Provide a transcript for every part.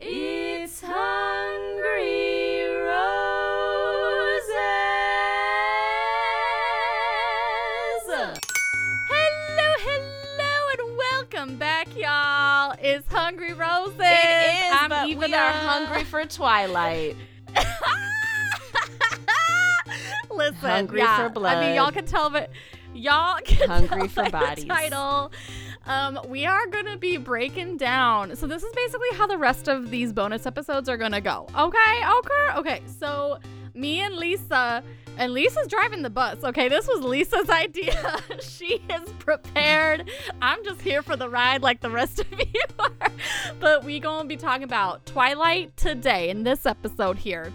It's Hungry Roses. Hello, hello, and welcome back, y'all. It's Hungry Roses. It is, I'm but we Eva. are hungry for Twilight. Listen, Hungry yeah, for blood. I mean, y'all can tell, but y'all can Hungry tell for bodies. title. Um, we are gonna be breaking down. So this is basically how the rest of these bonus episodes are gonna go. Okay, okay, okay. So me and Lisa, and Lisa's driving the bus. Okay, this was Lisa's idea. she is prepared. I'm just here for the ride, like the rest of you are. But we gonna be talking about Twilight today in this episode here.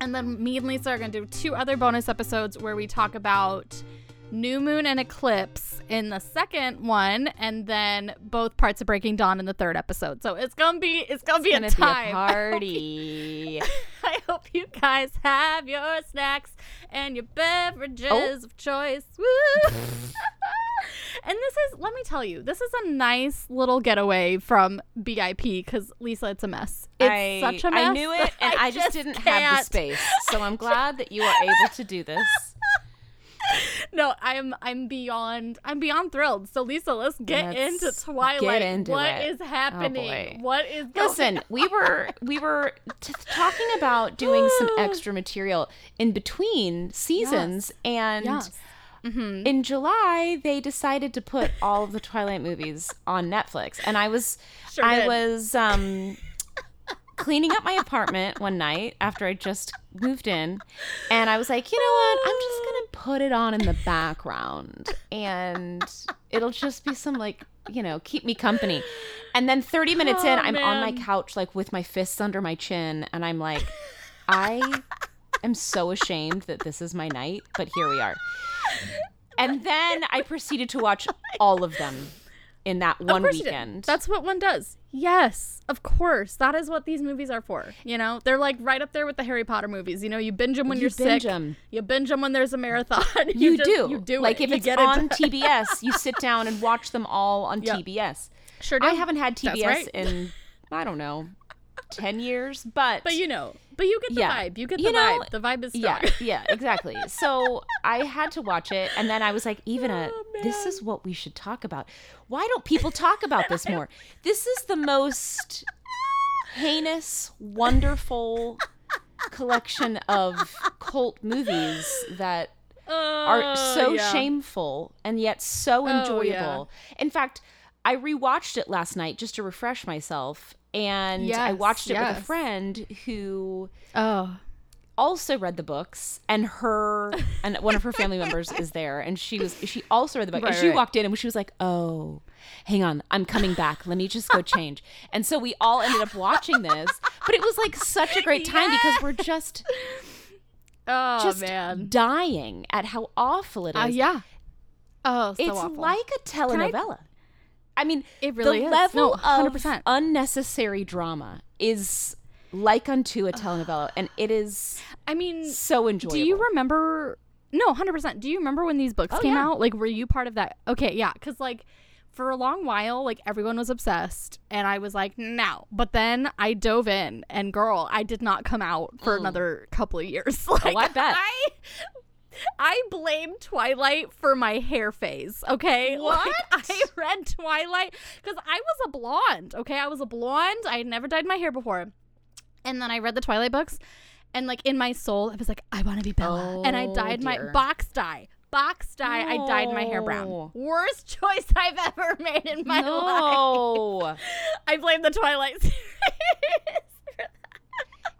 And then me and Lisa are going to do two other bonus episodes where we talk about new moon and eclipse in the second one, and then both parts of Breaking Dawn in the third episode. So it's gonna be it's gonna be Gonna a time. be a party. I hope you guys have your snacks and your beverages Oh. of choice. Woo! and this is, let me tell you, this is a nice little getaway from BIP because Lisa, it's a mess. It's I, such a mess. I knew it, and I, just, didn't have the space. So I'm glad that you are able to do this. No, I'm I'm beyond I'm beyond thrilled. So Lisa, let's get Let's into Twilight. get into What it. is oh, happening? boy. what is going Listen, we were we were t- talking about doing some extra material in between seasons, and Yes. Mm-hmm. in July they decided to put all of the Twilight movies on Netflix, and I was Sure I did. was um cleaning up my apartment one night after I just moved in, and I was like, you know what, I'm just gonna put it on in the background, and it'll just be some like you know keep me company. And then 30 minutes in, Oh, I'm on my couch like with my fists under my chin, and I'm like, I am so ashamed that this is my night, but here we are. And then I proceeded to watch all of them in that one you weekend. That's what one does. Yes, of course. That is what these movies are for. You know, they're like right up there with the Harry Potter movies. You know, you binge them when You are binge sick. 'em. You binge them when there's a marathon. you, just- do. You do. Like it. if You it's get it on done. TBS, you sit down and watch them all on Yep. TBS. Sure do. I haven't had TBS right. in I don't know, 10 years, but But you know, but you get the Yeah. vibe. You get You the know, vibe. The vibe is strong. yeah, yeah, exactly. So I had to watch it, and then I was like, Evana, Oh, this is what we should talk about. Why don't people talk about this more? This is the most heinous, wonderful collection of cult movies that oh, are so yeah. shameful and yet so Oh, yeah. enjoyable. In fact, I rewatched it last night just to refresh myself, and I watched it with a friend who Oh, also read the books and her and one of her family members is there and she was she also read the book and she right. walked in and she was like oh hang on i'm coming back let me just go change and so we all ended up watching this but it was like such a great time because we're just oh just man. dying at how awful it is Uh, yeah. Oh, so it's awful. like a telenovela I, mean It really the is. level No, of 100%. unnecessary drama is like unto a telenovela and it is I mean, so enjoyable Do you remember? No, hundred percent. Do you remember when these books Oh, came yeah. out? Like, were you part of that? Okay, yeah, because like for a long while, like everyone was obsessed, and I was like, no. But then I dove in, and girl, I did not come out for another couple of years. Like, Mm. Oh, I bet. I, I blame Twilight for my hair phase. Okay, What? Like, I read Twilight because I was a blonde. Okay, I was a blonde. I had never dyed my hair before. And then I read the Twilight books, and like in my soul, I was like, I want to be Bella, and I Oh, dyed my box dye. Box dye. I dyed my hair brown. Worst choice I've ever made in my life. I blame the Twilight series.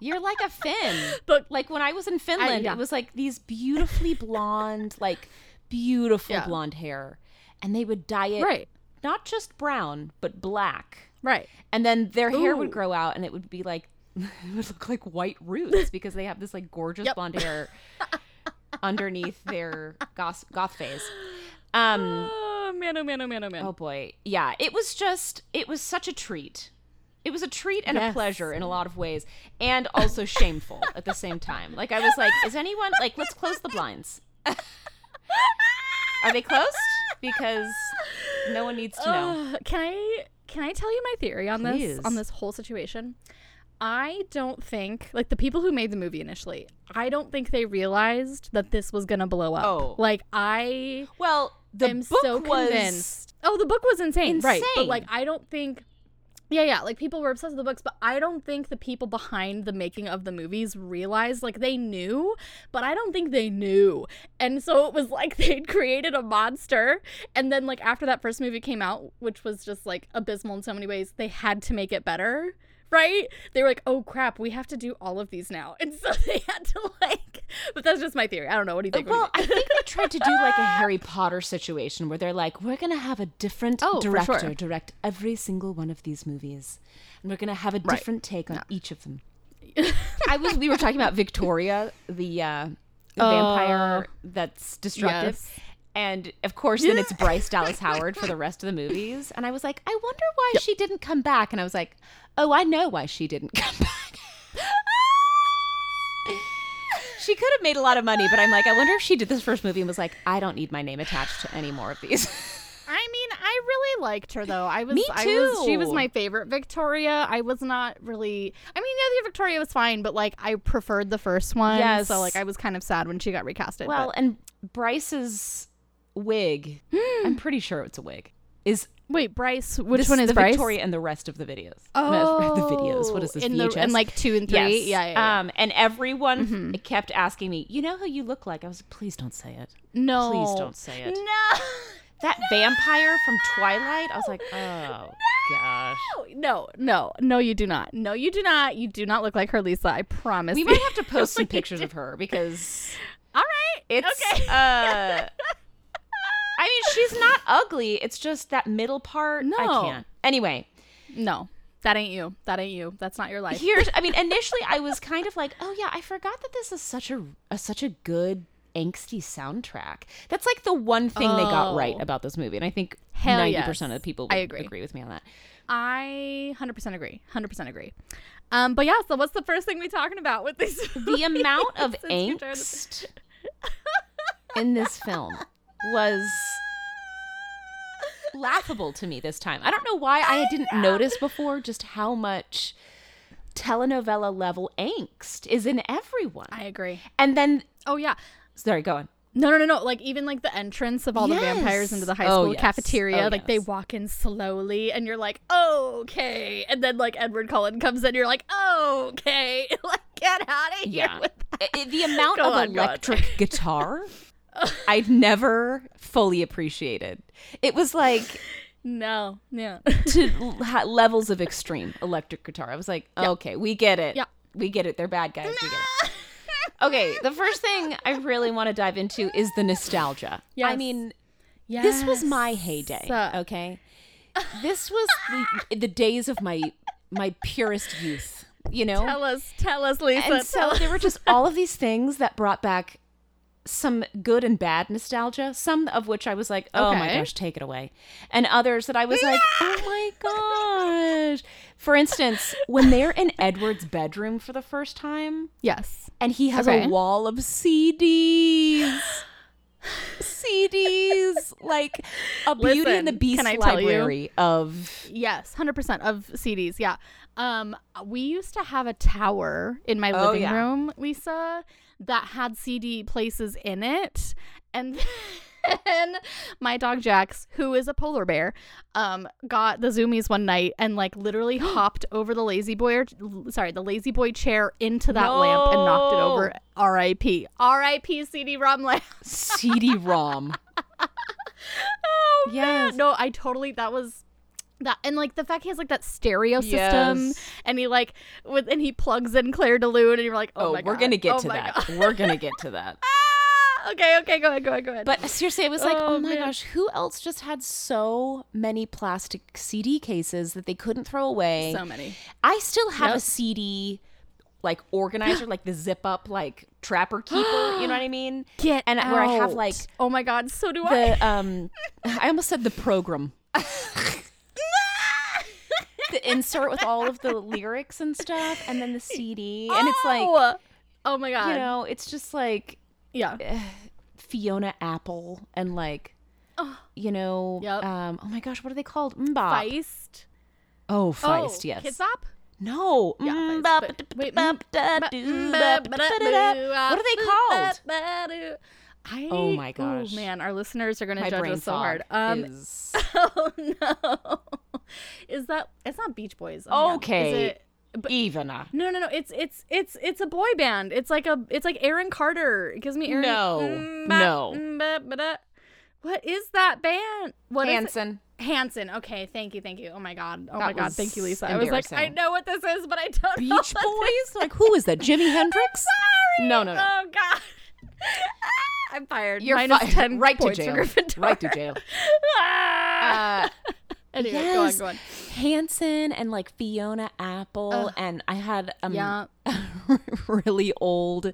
You're like a Finn. But- like when I was in Finland, yeah. it was like these beautifully blonde, like beautiful Yeah. blonde hair, and they would dye it right, not just brown but black, right. and then their hair would grow out, and it would be like it would look like white roots because they have this like gorgeous Yep. blonde hair underneath their goth goth phase. Um. Oh man, oh man, oh man, oh man. Oh boy. Yeah, it was just it was such a treat. It was a treat and a pleasure in a lot of ways and also shameful at the same time. Like I was like, is anyone like let's close the blinds. Are they closed? Because no one needs to know. Ugh, can I can I tell you my theory on this on this whole situation? I don't think like the people who made the movie initially. I don't think they realized that this was gonna blow up. Oh. Like I Well, the am book so was convinced. Oh, the book was insane, right? But like I don't think. Yeah, yeah. Like people were obsessed with the books, but I don't think the people behind the making of the movies realized. Like they knew, but I don't think they knew. And so it was like they'd created a monster, and then like after that first movie came out, which was just like abysmal in so many ways, they had to make it better. Right? They were like, "Oh crap, we have to do all of these now," and so they had to like. But that's just my theory. I don't know. What do you think? Do you Well, I think? think they tried to do like a Harry Potter situation where they're like, we're gonna have a different Oh, director sure. direct every single one of these movies, and we're gonna have a Right. different take on each of them. I was we were talking about Victoria, the uh, the Oh. vampire that's destructive. Yes. And of course, then it's Bryce Dallas Howard for the rest of the movies. And I was like, I wonder why she didn't come back. And I was like, oh, I know why she didn't come back. she could have made a lot of money, but I'm like, I wonder if she did this first movie and was like, I don't need my name attached to any more of these. I mean, I really liked her though. I was, Me I was, she was my favorite Victoria. I was not really. I mean, yeah, the Victoria was fine, but like I preferred the first one. Yes. So like I was kind of sad when she got recasted. well, but- and Bryce's wig, I'm pretty sure it's a wig, is wait, Bryce. Which this- one is the Bryce? Victoria and the rest of the videos. Oh, the videos. What is this? In VHS? the in like two and three. Yes. Yeah, yeah. yeah. Um, and everyone kept asking me, "You know who you look like?" I was like, "Please don't say it. no, Please don't say it." No. That vampire from Twilight. I was like, "Oh gosh." No, no, no, you do not. No, you do not. You do not look like her, Lisa. I promise. We might have to post some pictures of her because All right. it's. okay. uh I mean, she's not ugly. It's just that middle part. I No. can't. Anyway, no, that ain't you. That ain't you. That's not your life. here's. I mean, initially I was kind of like, "Oh yeah, I forgot that this is such a, a such a good." angsty soundtrack that's like the one thing they got right Oh. about this movie and i think Hell 90% yes. of the people I would agree. agree with me on that I 100% agree. 100% agree. Um, but yeah, so what's the first thing we talking about with these? the amount of Since you tried to- angst in this film was laughable to me this time. I don't know why I didn't notice before just how much telenovela level angst is in everyone. I agree. And then Oh yeah. sorry, go on. No, no, no, no. Like even like the entrance of all the vampires into the high Oh, school yes. cafeteria, Oh, like they walk in slowly, and you're like, okay. And then like Edward Cullen comes in, you're like, okay. like get out of here. Yeah. With I- I- the amount Go of on. electric guitar I'd never fully appreciated. It was like no, yeah. to ha- levels of extreme electric guitar. I was like, okay, we get it. Yeah. We get it. They're bad guys. We get it. Okay, the first thing I really want to dive into is the nostalgia. Yeah. I mean, yes. this was my heyday. Okay, this was the, the days of my my purest youth. You know, Tell us, tell us, Lisa. and so us. there were just all of these things that brought back some good and bad nostalgia some of which i was like oh my gosh take it away and others that i was like oh my gosh for instance when they're in edward's bedroom for the first time yes. and he has Okay. a wall of cds CDs, like a Beauty and the Beast can I tell you? library of Yes, hundred percent of CDs. Yeah. Um, we used to have a tower in my Oh, living yeah. room, Lisa, that had CD places in it, and then my dog Jax, who is a polar bear, um, got the zoomies one night and like literally hopped over the La-Z-Boy, or, sorry, the La-Z-Boy chair into that lamp and knocked it over. R.I.P. R.I.P. CD-ROM lamp. CD-ROM. Oh Yes. man. No, I totally that was that and like the fact he has like that stereo system Yes. and he like with and he plugs in Clair de Lune and you're like, oh, Oh, we're God. gonna get Oh to that. God. We're gonna get to that. Ah, okay, okay, go ahead, go ahead, go ahead. But seriously, I was like, oh, Oh, my man. gosh, who else just had so many plastic CD cases that they couldn't throw away? so many. I still have a CD like organizer, like the zip up, like trapper keeper. you know what I mean? Get And where I have, like, Oh my god, so do I. The um, I almost said the program. the insert with all of the lyrics and stuff, and then the CD, and it's like Oh! Oh my god. you know, it's just like yeah. Fiona Apple and like you know Yep. um oh my gosh, what are they called? MMMBop. Feist. Oh, Oh, Feist, yes. Kids? No. Yeah, Feist, MMMBop, but- wait, bop, da, do, bop, ba, da, da. What are they called? I, Oh my gosh. Oh man, our listeners are gonna judge us so hard. Um, is oh no, is that? It's not Beach Boys. Oh. Okay. Is it? But even a no, no, no. It's it's it's it's a boy band. It's like a it's like Aaron Carter. It gives me Aaron. No, Mm, ba- no. mm, ba- ba-. What is that band? What? Hanson. Hanson. Okay, thank you, thank you. Oh my god. Oh That my god, thank you, Lisa. I was like, I know what this is, but I don't know. Beach Boys? Like who is that? Jimi Hendrix? Sorry. No, no, no. Oh god. I'm fired. You're Minus fired. 10 right to jail. Right to jail. Ah. Uh, anyway, yes. go on, go on. Hanson and like Fiona Apple, Ugh. and I had um, Yeah. a really old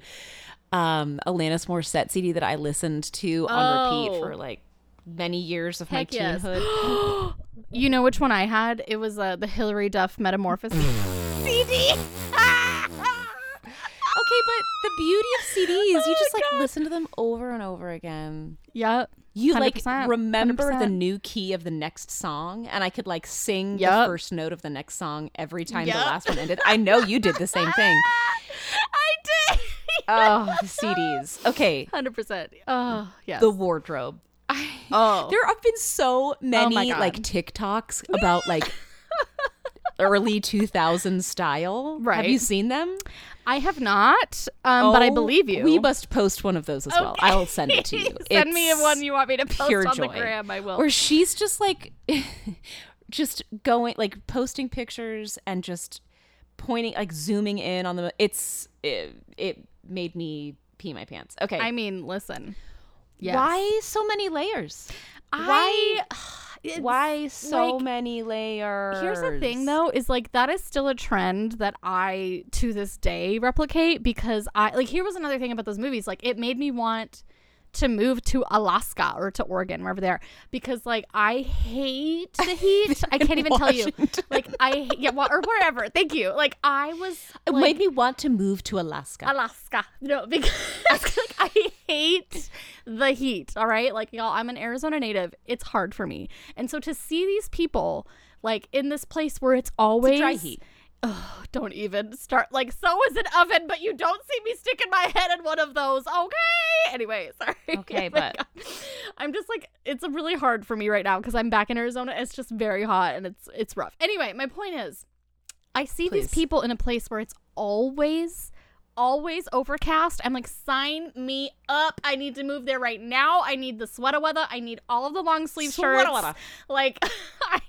um, Alanis Morissette CD that I listened to on repeat Oh. for like many years of Heck my yes. teenhood. You know which one I had? It was uh, the Hilary Duff Metamorphosis CD. The beauty of CDs, you Oh just like God. listen to them over and over again. Yep. You like 100%, remember the 100%. new key of the next song, and I could like sing the first note of the next song every time the last one ended. I know you did the same thing. I did. Oh, the CDs. Okay, Hundred percent. Oh yes. the wardrobe. I, oh. there have been so oh many God. like TikToks about like early 2000s style. Right. Have you seen them? I have not, um, but I Oh, believe you. We must post one of those as well. I'll send it to you. Send me one you want me to post on joy. the gram. I will. Where she's just like, just going like posting pictures and just pointing like zooming in on the. It's it, it made me pee my pants. Okay, I mean, listen. Yes. why so many layers? I, it's- Why so like, many layers? Here's the thing though is like that is still a trend that I to this day replicate because I like here was another thing about those movies like it made me want to move to Alaska or to Oregon wherever they are because like I hate the heat. I can't even tell you. Like I yeah well, or wherever. Thank you. Like I was It made me want to move to Alaska. Alaska. No, because like, I hate the heat. All right. Like, y'all, I'm an Arizona native. It's hard for me. And so to see these people, like, in this place where it's always dry heat. Oh, don't even start. Like, so is an oven, but you don't see me sticking my head in one of those. Okay. Anyway, sorry. Okay, but-. I'm just like, it's really hard for me right now because I'm back in Arizona. It's just very hot and it's it's rough. Anyway, my point is, I see these people in a place where it's always always overcast. I'm like, sign me up. I need to move there right now. I need the sweater weather. I need all of the long sleeve shirts. weather. Like, I,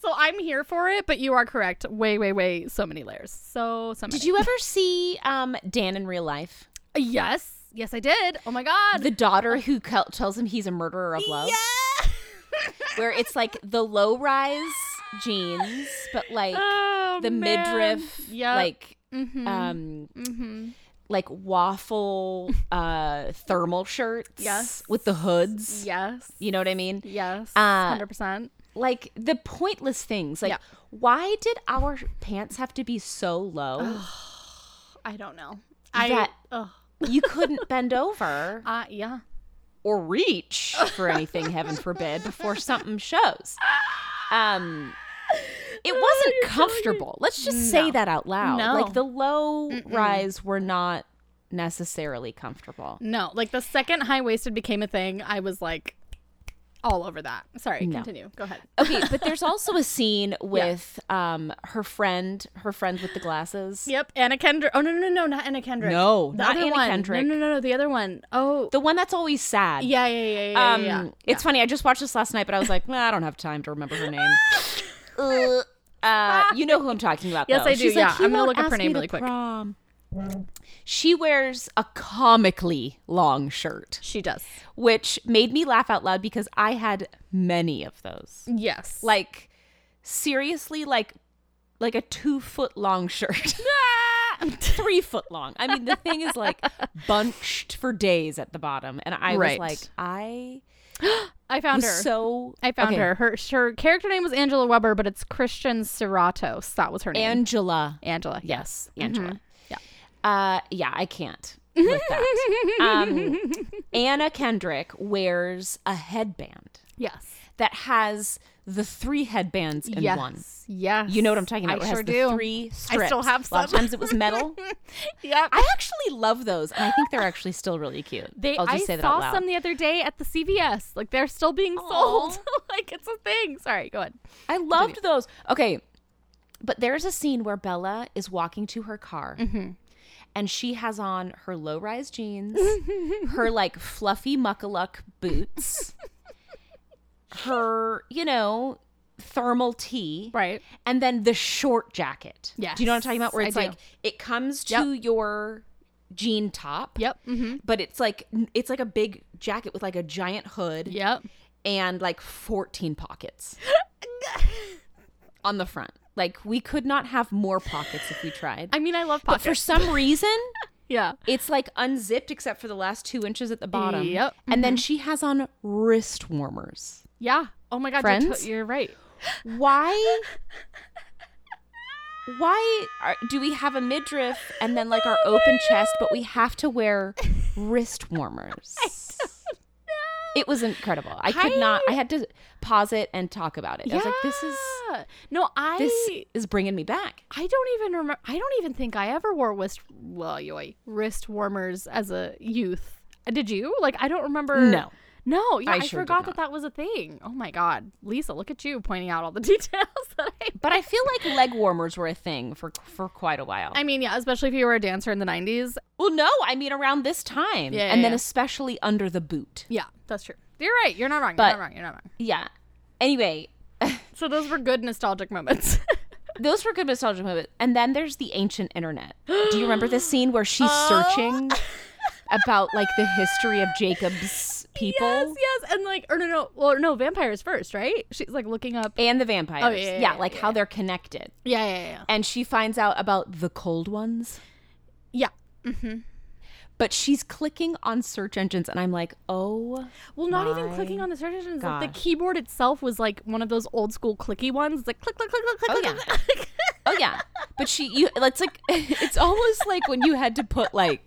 so I'm here for it. But you are correct. Way, way, way. So many layers. So, so many. Did you ever see um, Dan in real life? Yes, yes, I did. Oh my god. The daughter who tells him he's a murderer of love. Yeah. Where it's like the low rise jeans, but like oh, the man. midriff, Yep. like mm-hmm. um, mm-hmm. Like waffle uh thermal shirts. Yes. with the hoods. Yes. You know what I mean? Yes. Uh, Hundred percent. Like the pointless things. Like, Yeah. why did our pants have to be so low? I don't know. I. You couldn't bend over Uh, yeah. or reach for anything, heaven forbid, before something shows. Um, it wasn't Oh, killing me. comfortable. Let's just say that out loud. No. Like the low rise were not necessarily comfortable. No, like the second high waisted became a thing, I was like all over that. Sorry, No. continue. Go ahead. Okay, but there's also a scene with um her friend, her friend with the glasses. Yep, Anna Kendrick. Oh no, no, no, no, not Anna Kendrick. No, the not other Anna one. Kendrick. No, no, no, no, the other one. Oh, The one that's always sad. yeah, yeah, yeah, yeah, Um, yeah. yeah. it's funny. I just watched this last night, but I was like, nah, I don't have time to remember her name. uh, uh, you know who I'm talking about? Yes, though. I do, She's yeah. "He I'm gonna look up her name really quick." prom." She wears a comically long shirt, she does. which made me laugh out loud because I had many of those. Yes. Like seriously, like like a two foot long shirt. Three foot long. I mean, the thing is like bunched for days at the bottom, and I Right. was like, I I found her. so I found okay. her. Her her character name was Angela Weber, but it's Christian Serratos. That was her name. Angela. Angela. Yes, Angela. Yeah. Uh, yeah, I can't. with that. Um, Anna Kendrick wears a headband yes. that has the three headbands in yes. one. Yes. You know what I'm talking about? I it has sure do. three strips. I still have A lot of some. times it was metal. Yep. I actually love those, and I think they're actually still really cute. They, I'll just I say that out saw loud. some the other day at the CVS. Like they're still being Aw. sold. like it's a thing. Sorry, go ahead. I loved those. Okay, but there's a scene where Bella is walking to her car. Mm-hmm. And she has on her low rise jeans, her like fluffy muckaluck boots, her, you know, thermal tee, Right. and then the short jacket. Yeah. Do you know what I'm talking about? Where I it's do. like it comes to Yep. your jean top. Yep. Mm-hmm. But it's like it's like a big jacket with like a giant hood Yep. and like 14 pockets on the front. Like we could not have more pockets if we tried. I mean, I love pockets. but for some reason, yeah. it's like unzipped except for the last two inches at the bottom. Yep. And then she has on wrist warmers. Yeah. Oh my God. You're, Friends? you're right. Why? Why are, do we have a midriff and then like our open chest, but we have to wear wrist warmers? It was incredible. I could not. I had to pause it and talk about it. I was like, "This is Yeah. No, I. this is bringing me back." I don't even remember. I don't even think I ever wore wrist well, yoy, wrist warmers as a youth. Did you? Like, I don't remember. No. No, yeah, I I, sure forgot that that was a thing. Oh my god, Lisa, look at you pointing out all the details. That I, But I feel like leg warmers were a thing for for quite a while. I mean, yeah, especially if you were a dancer in the '90s. well, no, I mean around this time, Yeah, and yeah, then yeah. especially under the boot. Yeah, that's true. You're right. You're not wrong. But- you're not wrong. You're not wrong. Yeah. Anyway, So those were good nostalgic moments. those were good nostalgic moments. And then there's the ancient internet. Do you remember this scene where she's Oh. searching about like the history of Jacob's people yes, yes, and like, or no, no, well, no, vampires first, right? She's like looking up. and the vampires? Oh, yeah, yeah, yeah, like yeah, how yeah. they're connected. Yeah, yeah, yeah, And she finds out about the cold ones. yeah. Mm-hmm. But she's clicking on search engines, and I'm like, oh, Well, not even clicking on the search engines. Like the keyboard itself was like one of those old school clicky ones. It's like click, click, click, click, click. Oh, click, yeah. click. oh yeah. But she, you, it's like, it's almost like when you had to put like,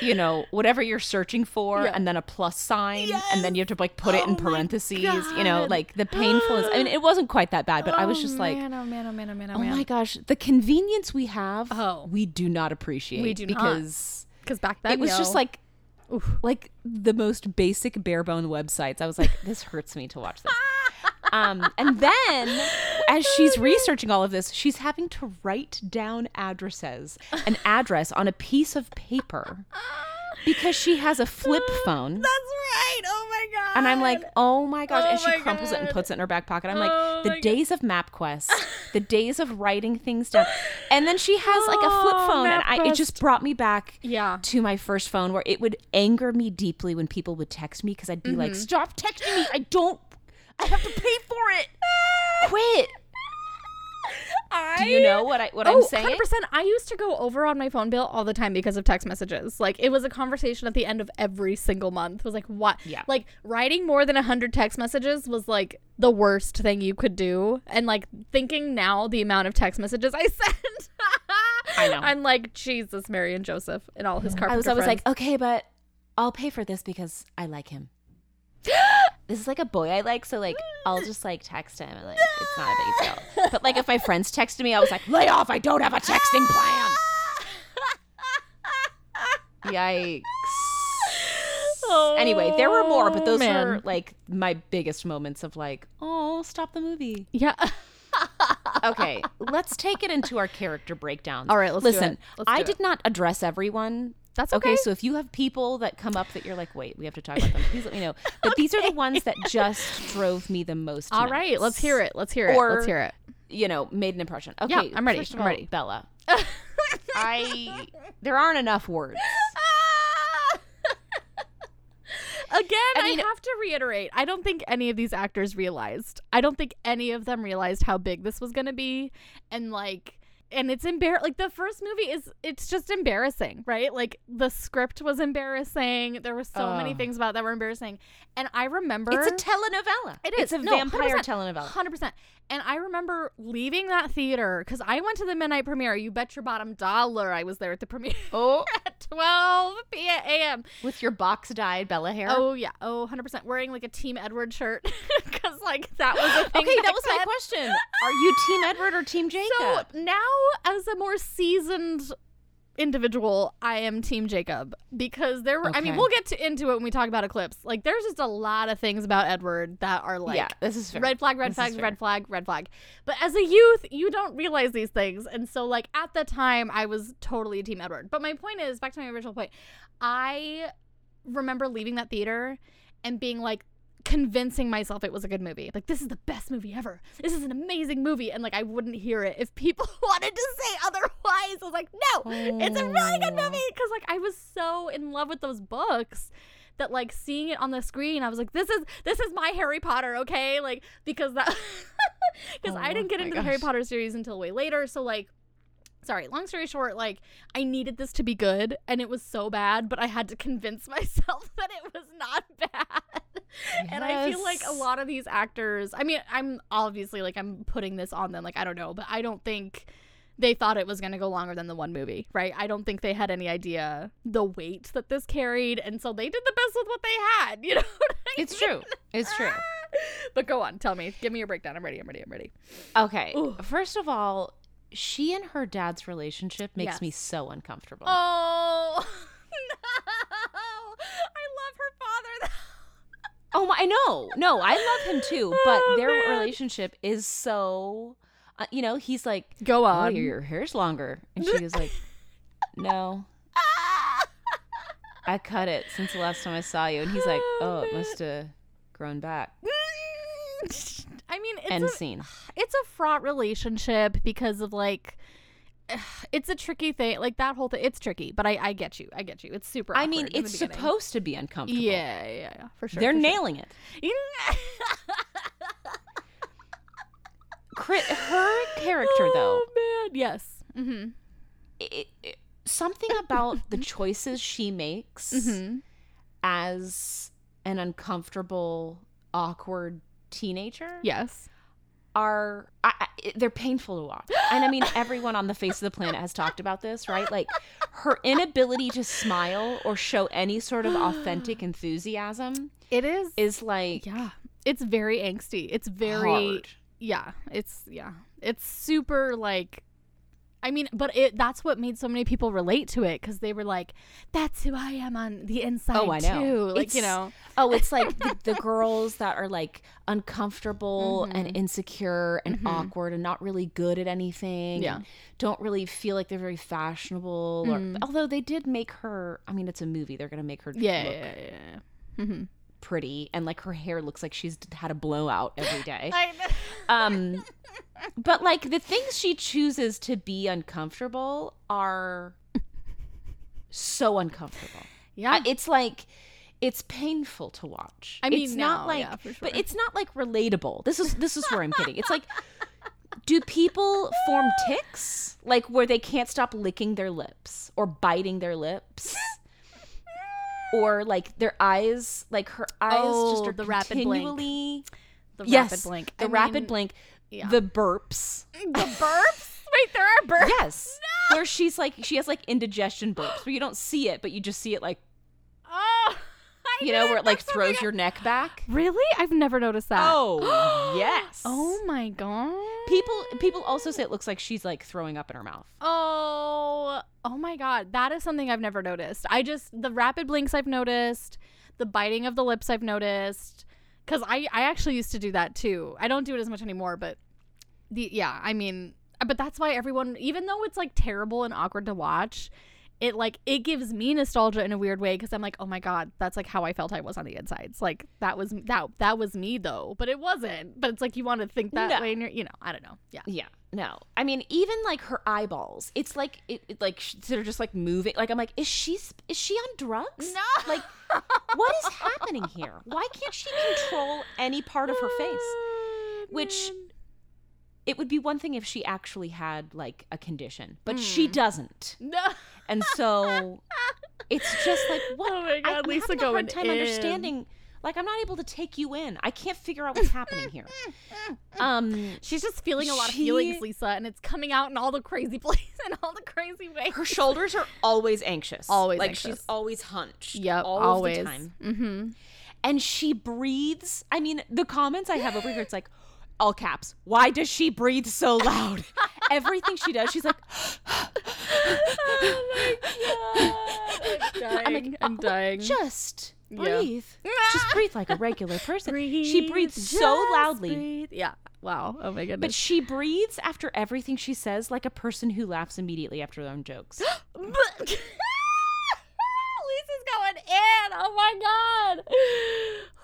you know, whatever you're searching for, Yeah. and then a plus sign, and then you have to like put it Oh in parentheses. You know, like the painfulness. I mean, it wasn't quite that bad, but I was Oh, just like, man, oh man, oh man, oh man, oh, oh man. my gosh, the convenience we have, Oh. we do not appreciate. We do not. because Because back then it was just like oof. like the most basic bare bone websites. I was like, this hurts me to watch this. Um, and then, as she's researching all of this, she's having to write down addresses, an address on a piece of paper, because she has a flip phone. That's right. Oh my god. And I'm like, oh my gosh. and Oh she my crumples it and puts it in her back pocket. I'm Oh like, the days of MapQuest, the days of writing things down. And then she has like a flip Oh, phone. And I, it just brought me back yeah. to my first phone where it would anger me deeply when people would text me because I'd be Mm-hmm. like, stop texting me. I don't, I have to pay for it. Quit. I, Do you know what, I, what oh, I'm saying? 100%. I used to go over on my phone bill all the time because of text messages. Like it was a conversation at the end of every single month. It was like what? Yeah. Like writing more than 100 text messages was like the worst thing you could do. And like thinking now the amount of text messages I sent. I know. I'm like Jesus, Mary and Joseph and all his carpenter I was always friends. like, okay, but I'll pay for this because I like him. this is like a boy I like, so like I'll just like text him. and, Like it's not a big deal. But like if my friends texted me, I was like, lay off! I don't have a texting plan. Yikes. Anyway, there were more, but oh, those Oh, man. were like my biggest moments of like, oh, stop the movie. Yeah. Okay, let's take it into our character breakdowns. All right, listen. I did not address everyone. That's Okay, okay. so if you have people that come up that you're like, wait, we have to talk about them, please let me know. But these are the ones that just drove me the most. All right, let's hear it. Let's hear it. Or- let's hear it. You know, made an impression. Okay, Yeah, I'm ready. First of I'm all, ready. Bella. I there aren't enough words. Again, I, I have to reiterate. I don't think any of these actors realized. I don't think any of them realized how big this was going to be and like and it's embar like the first movie is it's just embarrassing, right? Like the script was embarrassing. There were so many things about that were embarrassing. And I remember It's a telenovela. It It's a No, vampire 100%. telenovela. Hundred percent. And I remember leaving that theater because I went to the midnight premiere. You bet your bottom dollar I was there at the premiere Oh, at twelve p.m. with your box dyed Bella hair. Oh yeah, oh 100 percent wearing like a Team Edward shirt because like that was a thing. okay, that was my question. Are you Team Edward or Team Jacob? So now, as a more seasoned individual, I am Team Jacob because there were. I mean, we'll get to, into it when we talk about Eclipse. Like, there's just a lot of things about Edward that are like. yeah, this is fair. Red flag, red This flag, red flag, red flag. But as a youth, you don't realize these things. And so, like, at the time, I was totally Team Edward. But my point is, back to my original point, I remember leaving that theater and being like, convincing myself it was a good movie. Like, this is the best movie ever. This is an amazing movie. And, like, I wouldn't hear it if people wanted to say otherwise. I was like, no, it's a really good Oh. movie. Because, like, I was so in love with those books that like seeing it on the screen i was like this is this is my harry potter okay like because that because i Oh didn't get into the harry potter series until way later so like sorry long story short like i needed this to be good and it was so bad but i had to convince myself that it was not bad and i feel like a lot of these actors i mean i'm obviously like i'm putting this on them like i don't know but i don't think they thought it was going to go longer than the one movie, right? I don't think they had any idea the weight that this carried, and so they did the best with what they had. You know what I It's mean? true. It's true. but go on, tell me, give me your breakdown. I'm ready. I'm ready. I'm ready. Okay. Ooh. First of all, she and her dad's relationship makes Yes. me so uncomfortable. Oh no! I love her father. Though. Oh my, I know. No, I love him too, but Oh, their man. relationship is so. Uh, you know, he's like, Go "Oh, on. your hair's longer," and she was like, "No, I cut it since the last time I saw you," and he's like, Oh, "Oh, it must have grown back." I mean, it's End a, scene. it's a fraught relationship because of like. It's a tricky thing, like that whole thing. It's tricky, but I, I get you. I get you. It's super. I mean, awkward in the it's supposed to be uncomfortable. Yeah, yeah, yeah, for sure. They're for sure. nailing it. Cri- her character, though, Oh man, yes. Mm-hmm. it, it- something about the choices she makes Mm-hmm. as an uncomfortable, awkward teenager Yes. are I, I, they're painful to watch. And I mean, everyone on the face of the planet has talked about this, right? Like her inability to smile or show any sort of authentic enthusiasm It is. is like yeah. It's very angsty. It's very. hard. Yeah. It's yeah. It's super like. I mean, but it that's what made so many people relate to it because they were like, "That's who I am on the inside Oh, I know. too." Like you know. Oh, it's like the, the girls that are like uncomfortable Mm-hmm. and insecure and awkward and not really good at anything. Yeah. Don't really feel like they're very fashionable. Or, Mm. although they did make her, I mean, it's a movie. They're going to make her Yeah. look Yeah. Yeah. yeah. Mm-hmm. Pretty. And like her hair looks like she's had a blowout every day. I um, but like the things she chooses to be uncomfortable are so uncomfortable. yeah. It's like it's painful to watch. I mean, it's not like, yeah, for but it's not like relatable. This is this is where I'm kidding. It's like, do people form ticks like where they can't stop licking their lips or biting their lips? Or like their eyes, like her eyes just Oh, are the rapid blink. the yes, rapid blink. the I rapid mean, blink, yeah. the burps. The burps. Wait, there are burps. Yes, where she's like she has like indigestion burps where you don't see it, but you just see it like Oh. I you know where it like throws your neck back. Really? I've never noticed that. Oh yes. Oh my god. People people also say it looks like she's like throwing up in her mouth. Oh. Oh my god. That is something I've never noticed. I just the rapid blinks I've noticed, the biting of the lips I've noticed cuz I I actually used to do that too. I don't do it as much anymore, but the yeah, I mean, but that's why everyone even though it's like terrible and awkward to watch, it like it gives me nostalgia in a weird way because I'm like, oh my god, that's like how I felt I was on the insides. Like that was that that was me though, but it wasn't. But it's like you want to think that No. way, and you're, you know, I don't know. Yeah. Yeah. No. I mean even like her eyeballs. It's like it, it like they're just like moving. Like I'm like is she is she on drugs? No. Like what is happening here? Why can't she control any part of her face? Which it would be one thing if she actually had like a condition, but Hmm. she doesn't. No. And so it's just like what Oh my I- God, I'm Lisa having a going hard time in. understanding. Like I'm not able to take you in. I can't figure out what's happening here. Um, She's just feeling a lot of feelings, Lisa, and it's coming out in all the crazy places and all the crazy ways. her shoulders are always anxious. Always like anxious. she's always hunched. Yep, all always. of the time. Mm-hmm. And she breathes. I mean, the comments I have over here, it's like all caps. Why does she breathe so loud? Everything she does, she's like, oh my god, I'm dying. I'm "Oh, dying. just breathe. Yeah. Just breathe like a regular person. Breathe, she breathes so loudly. breathe. Yeah. Wow. Oh my goodness. But she breathes after everything she says like a person who laughs immediately after their own jokes. Going in. Oh my god.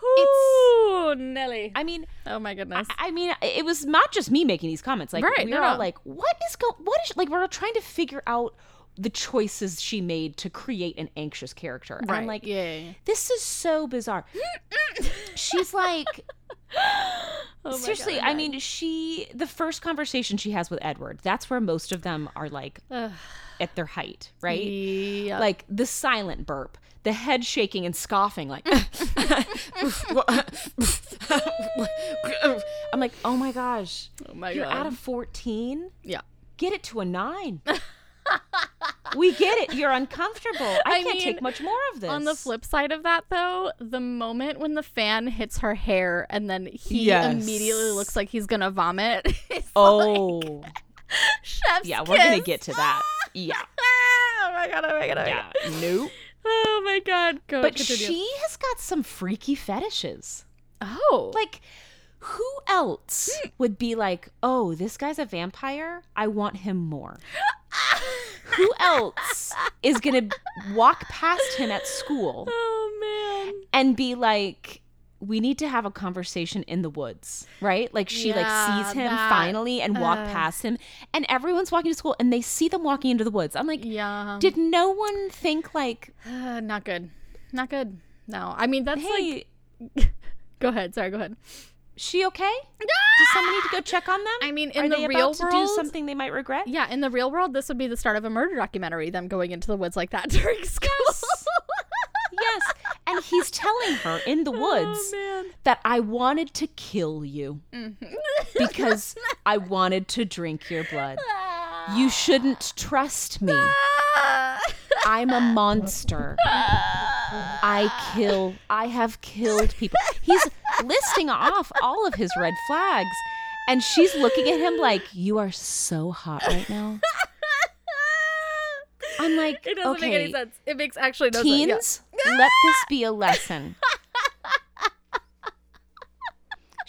Ooh, Nelly. I mean, Oh my goodness. I I mean, it was not just me making these comments. Like Right, we no, were all like, "What is going? What is like?" We're all trying to figure out the choices she made to create an anxious character. And I'm like, yeah, this is so bizarre. She's like, Oh seriously. God, I mean, she the first conversation she has with Edward. That's where most of them are like at their height, right? Yeah. Like the silent burp, the head shaking and scoffing, like. I'm like, oh my gosh, oh my you're god. out of 14. yeah. Get it to a nine. we get it. You're uncomfortable. I, I can't mean, take much more of this. On the flip side of that, though, the moment when the fan hits her hair and then he Yes. immediately looks like he's gonna vomit. it's oh. like Oh, chef's yeah, we're gonna get to that. Yeah, oh my god! Oh my god! Oh my yeah, god! nope. Oh my god! Go. But continue. she has got some freaky fetishes. Oh. Like, who else hmm. would be like, oh, this guy's a vampire? I want him more. who else is gonna walk past him at school oh man. and be like, we need to have a conversation in the woods, right? Like she Yeah, like sees him that- finally and walk uh. past him, and everyone's walking to school and they see them walking into the woods. I'm like, Yeah. did no one think like, Uh, not good. Not good. No. I mean, that's hey, like. Go ahead. Sorry. Go ahead. she okay? Does someone need to go check on them? I mean, in Are the real world, do something they might regret? Yeah, in the real world, this would be the start of a murder documentary. Them going into the woods like that during school. yes. And he's telling her in the oh, woods Oh, that I wanted to kill you man. Mm-hmm. because I wanted to drink your blood. You shouldn't trust me. I'm a monster. I kill. I have killed people. He's listing off all of his red flags. And she's looking at him like, You are so hot right now. I'm like, It doesn't okay, make any sense. It makes actually no sense. Yeah. Teens, let this be a lesson.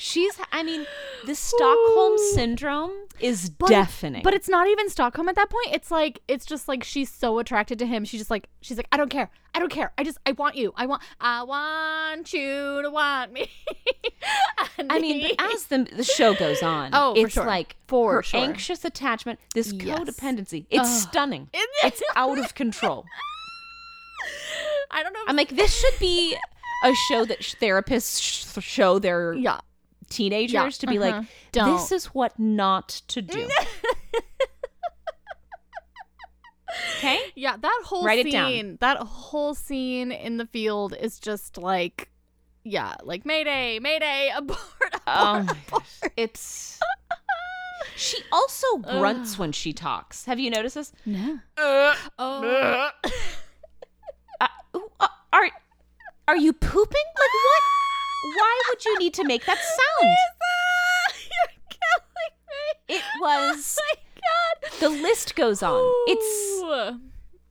She's, I mean, the Stockholm syndrome is But- deafening. But it's not even Stockholm at that point. It's like it's just like she's so attracted to him. She's just like she's like I don't care. I don't care. I just I want you. I want I want you to want me. I mean, but as the the show goes on, Oh, it's sure. like For her sure. anxious attachment, this Yes. codependency. It's Ugh. stunning. It- It's out of control. I don't know. If, I'm like, this should be a show that sh- therapists sh- show their yeah. Teenagers to be uh-huh. like, Don't. this is what not to do. okay? Yeah, that whole Write it down. scene, that whole scene in the field is just like, yeah, like Mayday, Mayday, abort, abort. Oh my gosh. It's. She also grunts when she talks. Have you noticed this? No. Uh, Oh. uh, ooh, uh, are are you pooping? Like what? Why would you need to make that sound? You're killing me. It was. Oh my god. The list goes on. It's.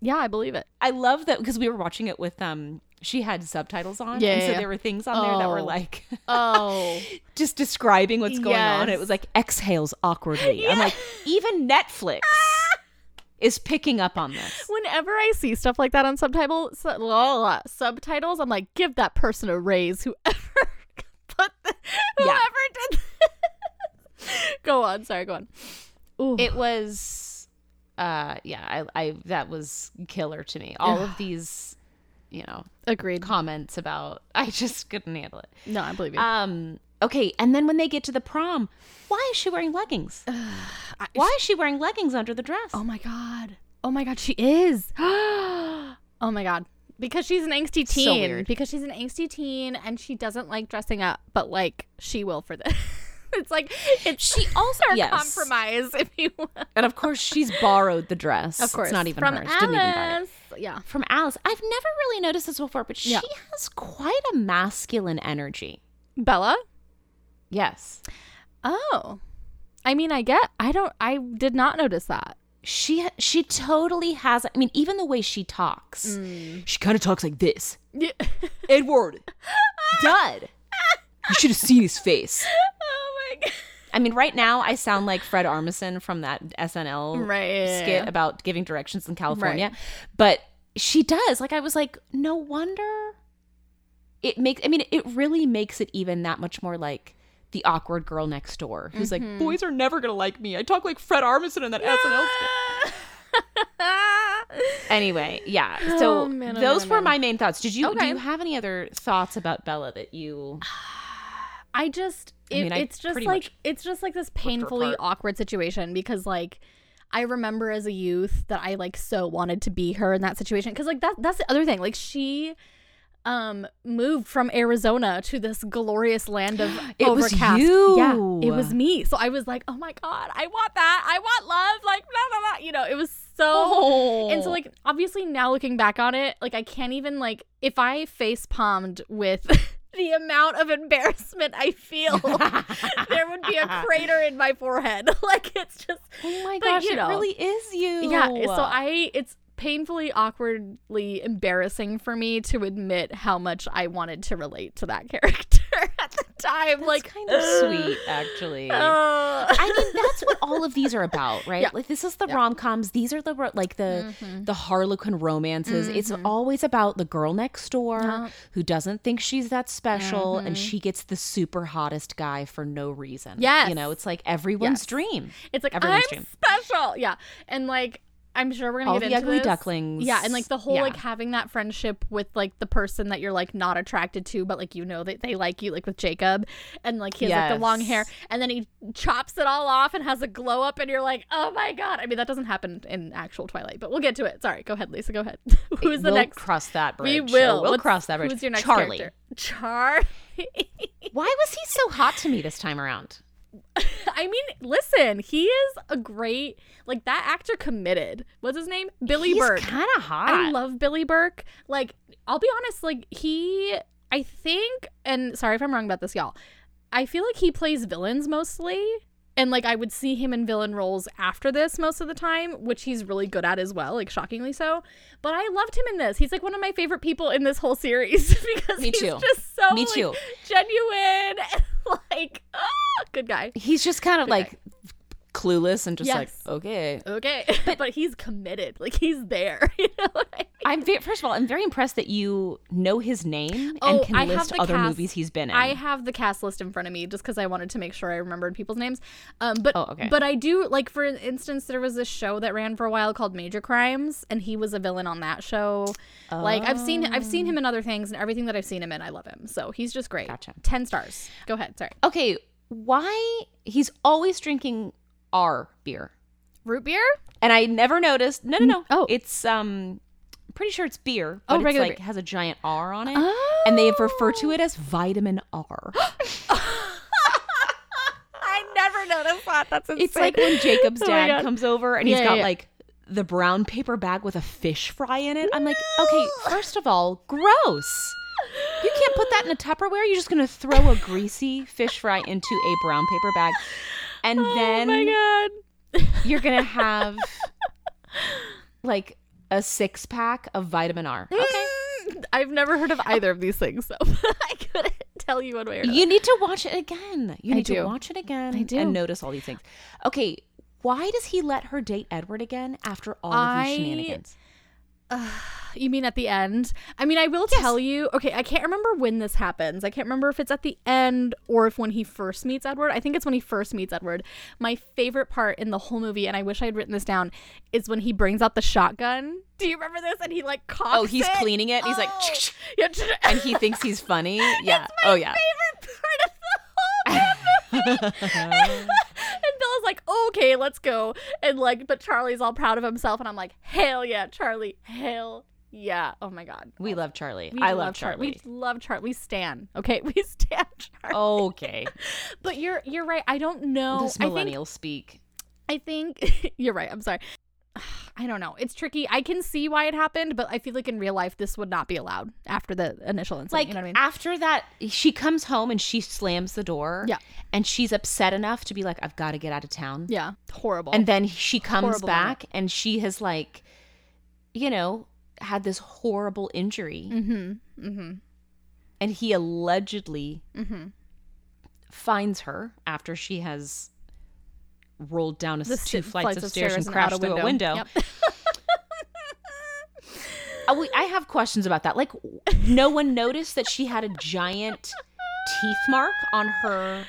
Yeah, I believe it. I love that because we were watching it with um. She had subtitles on, Yeah, and so yeah, yeah. there were things on there that were Oh. like Oh. just describing what's going on. It was like exhales awkwardly. I'm like, even Netflix is picking up on this. Whenever I see stuff like that on subtitle, su- la, la, la, subtitles, I'm like, give that person a raise. Whoever put, the, whoever Yeah. did. Go on. Sorry. Go on. Ooh. It was, uh, yeah, I, I that was killer to me. All of these, you know, Agreed. comments about I just couldn't handle it. No, I believe you. Um, Okay, and then when they get to the prom, why is she wearing leggings? I- Why is she wearing leggings under the dress? Oh my god. Oh my god, she is. oh my god. Because she's an angsty teen. weird. because she's an angsty teen and she doesn't like dressing up, but like she will for this. it's like it's She also yes. compromise if you will. And of course, she's borrowed the dress. Of course. it's not even from hers. Didn't even buy it. Alice. Yeah. From Alice, I've never really noticed this before, but she has quite a masculine energy. Bella? Yes, Oh. I mean, I get I don't I did not notice that. She she totally has. I mean, even the way she talks, mm. she kind of talks like this. Yeah. Edward, Dud. You should have seen his face. oh my god. I mean, right now I sound like Fred Armisen from that SNL Right. skit about giving directions in California. But she does. Like I was like, no wonder it makes I mean, it really makes it even that much more like the awkward girl next door who's Mm-hmm. like, boys are never gonna like me. I talk like Fred Armisen in that SNL skit. Anyway, yeah. So Oh, man, oh, those man, were man. my main thoughts. Did you do you have any other thoughts about Bella that you I just I it, mean, I it's just like it's just like this painfully awkward situation because like I remember as a youth that I like so wanted to be her in that situation cuz like that that's the other thing like she um moved from Arizona to this glorious land of It was you. Yeah, it was me. So I was like, "Oh my god, I want that. I want love." Like, blah, blah, blah. you know, it was so Oh. and so like obviously now looking back on it, like I can't even like if I face palmed with the amount of embarrassment I feel, there would be a crater in my forehead. like it's just Oh my gosh, it know. really is you. yeah. So I it's painfully awkwardly embarrassing for me to admit how much I wanted to relate to that character at the time. That's like kind of sweet, actually. uh, I mean, that's what all of these are about, right? Yeah. Like this is the rom coms. These are the like the Mm-hmm. the Harlequin romances. It's always about the girl next door Yeah. who doesn't think she's that special, and she gets the super hottest guy for no reason. Yeah, you know, it's like everyone's Yes. dream. It's like Everyone's I'm dream. special. Yeah. And like I'm sure we're gonna All get the into ugly this. ducklings. Yeah, and like the whole Yeah. like having that friendship with like the person that you're like not attracted to, but like you know that they like you, like with Jacob, and like he has like the long hair, and then he chops it all off and has a glow up, and you're like, oh my god. I mean, that doesn't happen in actual Twilight, but we'll get to it. Sorry, go ahead, Lisa. Go ahead. Who's the we'll next? cross that bridge. we will. We'll What's- cross that bridge. Who's your next Charlie. character? Char. Why was he so hot to me this time around? I mean, listen, he is a great like that actor committed. What's his name? Billy He's Burke. kind of hot. I love Billy Burke. Like, I'll be honest, like he I think and sorry if I'm wrong about this, y'all. I feel like he plays villains mostly. And like I would see him in villain roles after this most of the time, which he's really good at as well, like shockingly so. But I loved him in this. He's like one of my favorite people in this whole series because Me he's too. just so Me like, too. genuine and like ah, good guy. He's just kind of Good guy. Like clueless and just like okay. Okay. But, but he's committed. Like he's there. You know what I mean? I'm very, first of all, I'm very impressed that you know his name Oh, and can I have list the other cast- movies he's been in. I have the cast list in front of me just because I wanted to make sure I remembered people's names. Um, but Oh, okay. but I do like for instance, there was a show that ran for a while called Major Crimes, and he was a villain on that show. Like I've seen I've seen him in other things, and everything that I've seen him in, I love him. So he's just great. Gotcha. Ten stars. Go ahead. Sorry. okay, why he's always drinking our beer, Root beer. and I never noticed. No, no, no. Oh. it's um, pretty sure it's beer, Oh, but it's regular like beer. has a giant R on it, and they refer to it as vitamin R. I never noticed that. That's insane. It's like when Jacob's Oh dad God. comes over and Yeah, he's got yeah. like the brown paper bag with a fish fry in it. I'm like, okay, first of all, gross. You can't put that in a Tupperware. You're just gonna throw a greasy fish fry into a brown paper bag, and oh then my god. you're gonna have like a six pack of vitamin R. Okay. Mm, I've never heard of either of these things, so I couldn't tell you one way or another. You need to watch it again. You I need to watch it again I do. and notice all these things. Okay, why does he let her date Edward again after all of these shenanigans? You mean at the end? I mean, I will tell you. Okay, I can't remember when this happens. I can't remember if it's at the end or if when he first meets Edward. I think it's when he first meets Edward. My favorite part in the whole movie, and I wish I had written this down, is when he brings out the shotgun. Do you remember this? And he like cocks Oh, he's it? cleaning it. And he's like, Oh. And he thinks he's funny. Yeah. Oh, yeah. favorite part of the whole Bella's like, okay, let's go. And like, but Charlie's all proud of himself. And I'm like, hell yeah, Charlie. Hell yeah. Oh my God. We love Charlie. We I love Char- Charlie. We love Charlie. We stan. Okay. We stan Charlie. Okay. But you're you're right. I don't know. this I think millennial speak. I think you're right. I'm sorry. I don't know. It's tricky. I can see why it happened, but I feel like in real life this would not be allowed after the initial incident. Like you know what I mean? after that, she comes home and she slams the door. Yeah. And she's upset enough to be like, I've got to get out of town. yeah, horrible. And then she comes Horrible back and she has like, you know, had this horrible injury. mm-hmm. Mm-hmm. And he allegedly Mm-hmm. finds her after she has rolled down a The two st- flights, of stairs, and out crashed through a window. Yep. Uh, we- I have questions about that. Like, no one noticed that she had a giant teeth mark on her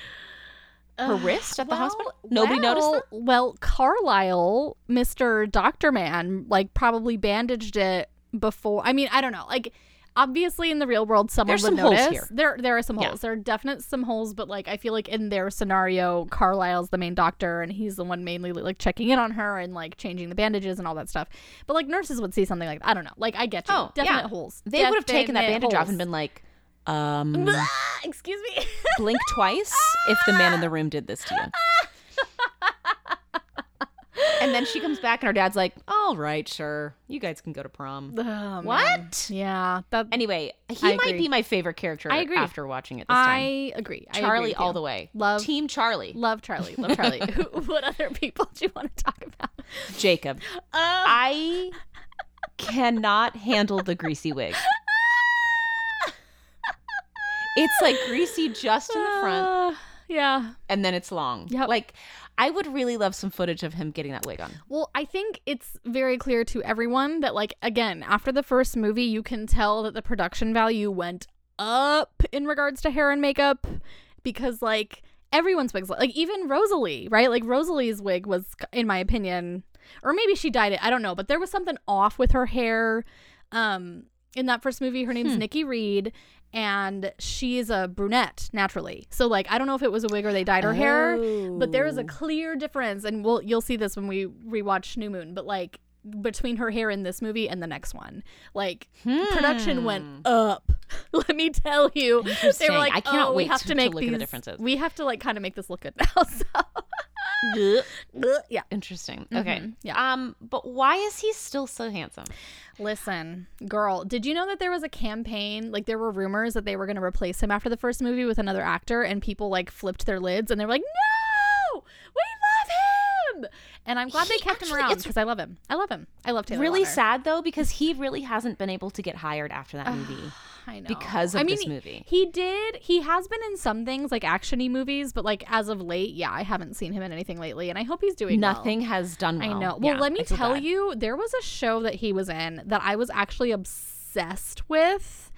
her Ugh, wrist at the well, hospital. Nobody noticed well, that. Well, Carlisle, Mr. Doctor Man, like probably bandaged it before. I mean, I don't know. Like obviously in the real world someone There's would some holes notice. here. There there are some Yeah. holes. There are definite some holes, but like I feel like in their scenario, Carlisle's the main doctor and he's the one mainly like checking in on her and like changing the bandages and all that stuff. But like nurses would see something like I don't know. Like I get you. Oh, definite yeah. holes. They would have taken that bandage off and been like, um, Excuse me. blink twice if the man in the room did this to you. and then she comes back and her dad's like, all right, sure. You guys can go to prom. Oh, man. What? Yeah, that Anyway, he I might agree. be my favorite character I agree. after watching it this time. I agree. I agree Charlie with all you. the way. Love- Team Charlie. Love Charlie. Love Charlie. What other people do you want to talk about? Jacob. Uh, I cannot handle the greasy wig. It's like greasy just in the front uh, yeah. and then it's long. Yeah. Like I would really love some footage of him getting that wig on. Well, I think it's very clear to everyone that, like, again, after the first movie, you can tell that the production value went up in regards to hair and makeup because, like, everyone's wigs, like, even Rosalie, right? Like, Rosalie's wig was, in my opinion, or maybe she dyed it. I don't know, but there was something off with her hair. Um, in that first movie, her name's Hmm. Nikki Reed, and she's a brunette naturally. So, like, I don't know if it was a wig or they dyed her hair, but there is a Oh. clear difference, and we'll you'll see this when we rewatch New Moon. But like between her hair in this movie and the next one, like production went Hmm. up. Let me tell you, they were like, I cannot oh, we wait have to- to to make look at the these. differences. We have to like kind of make this look good now. So yeah. Interesting. Okay. Mhm. Yeah. Um, but why is he still so handsome? Listen, girl, did you know that there was a campaign? Like, there were rumors that they were going to replace him after the first movie with another actor, and people like flipped their lids and they were like, no, we love him. And I'm glad they He kept him around because I love him. I love him. I love Taylor. really Lautner. sad though because he really hasn't been able to get hired after that movie. I know. because of I mean, this he- movie. He did. He has been in some things like actiony movies, but like as of late, yeah, I haven't seen him in anything lately, and I hope he's doing well. Nothing has done well. I know. Well, Yeah, let me tell bad. you, there was a show that he was in that I was actually obsessed with.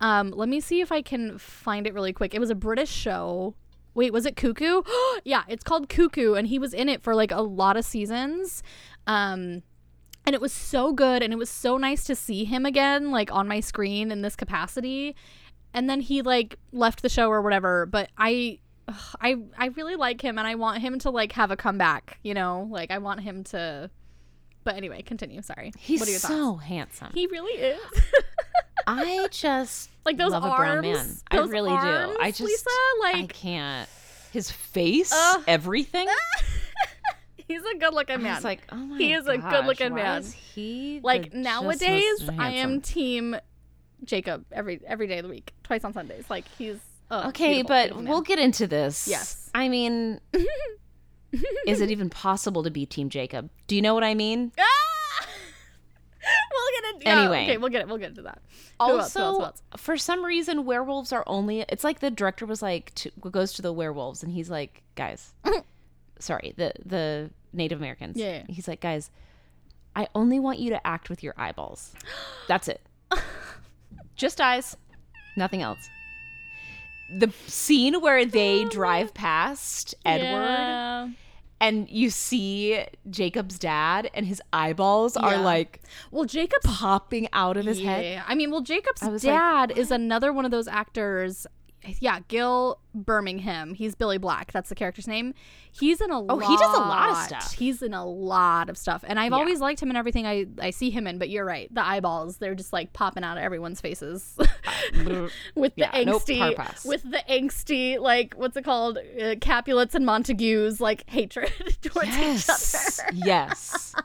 Um, let me see if I can find it really quick. It was a British show. Wait, was it Cuckoo? yeah, it's called Cuckoo, and he was in it for like a lot of seasons. Um, and it was so good, and it was so nice to see him again, like on my screen in this capacity. And then he like left the show or whatever. But I I I really like him and I want him to like have a comeback, you know? Like I want him to But anyway, continue, sorry. He's what are your so handsome. He really is. I just like those love arms. a brown man. I really arms, do. I just Lisa, like I can't. His face, Ugh. everything. he's a good looking I man. was like, oh my god. He is a good-looking man. is he like nowadays I am team Jacob every every day of the week, twice on Sundays. Like he's oh, Okay, but man. we'll get into this. Yes. I mean, is it even possible to be Team Jacob? Do you know what I mean? Ah! we'll get into yeah, Anyway. Okay, we'll get it. We'll get into that. Who else, who else, Also, who else? for some reason, werewolves are only. It's like the director was like, to, goes to the werewolves, and he's like, guys, sorry, the the Native Americans. Yeah, yeah. He's like, guys, I only want you to act with your eyeballs. That's it. Just eyes, nothing else. The scene where they oh. drive past Edward Yeah. and you see Jacob's dad and his eyeballs are Yeah. like Well, Jacob's popping out of his head. I mean, well, Jacob's was like, dad is another one of those actors. Yeah, Gil Birmingham. He's Billy Black. That's the character's name. He's in a Oh, he does a lot of stuff. He's in a lot of stuff, and I've Yeah. always liked him in everything I I see him in. But you're right, the eyeballs they're just like popping out of everyone's faces with the Yeah, nope, angsty, pass. with the angsty like what's it called, uh, Capulets and Montagues like hatred towards yes. each other. yes.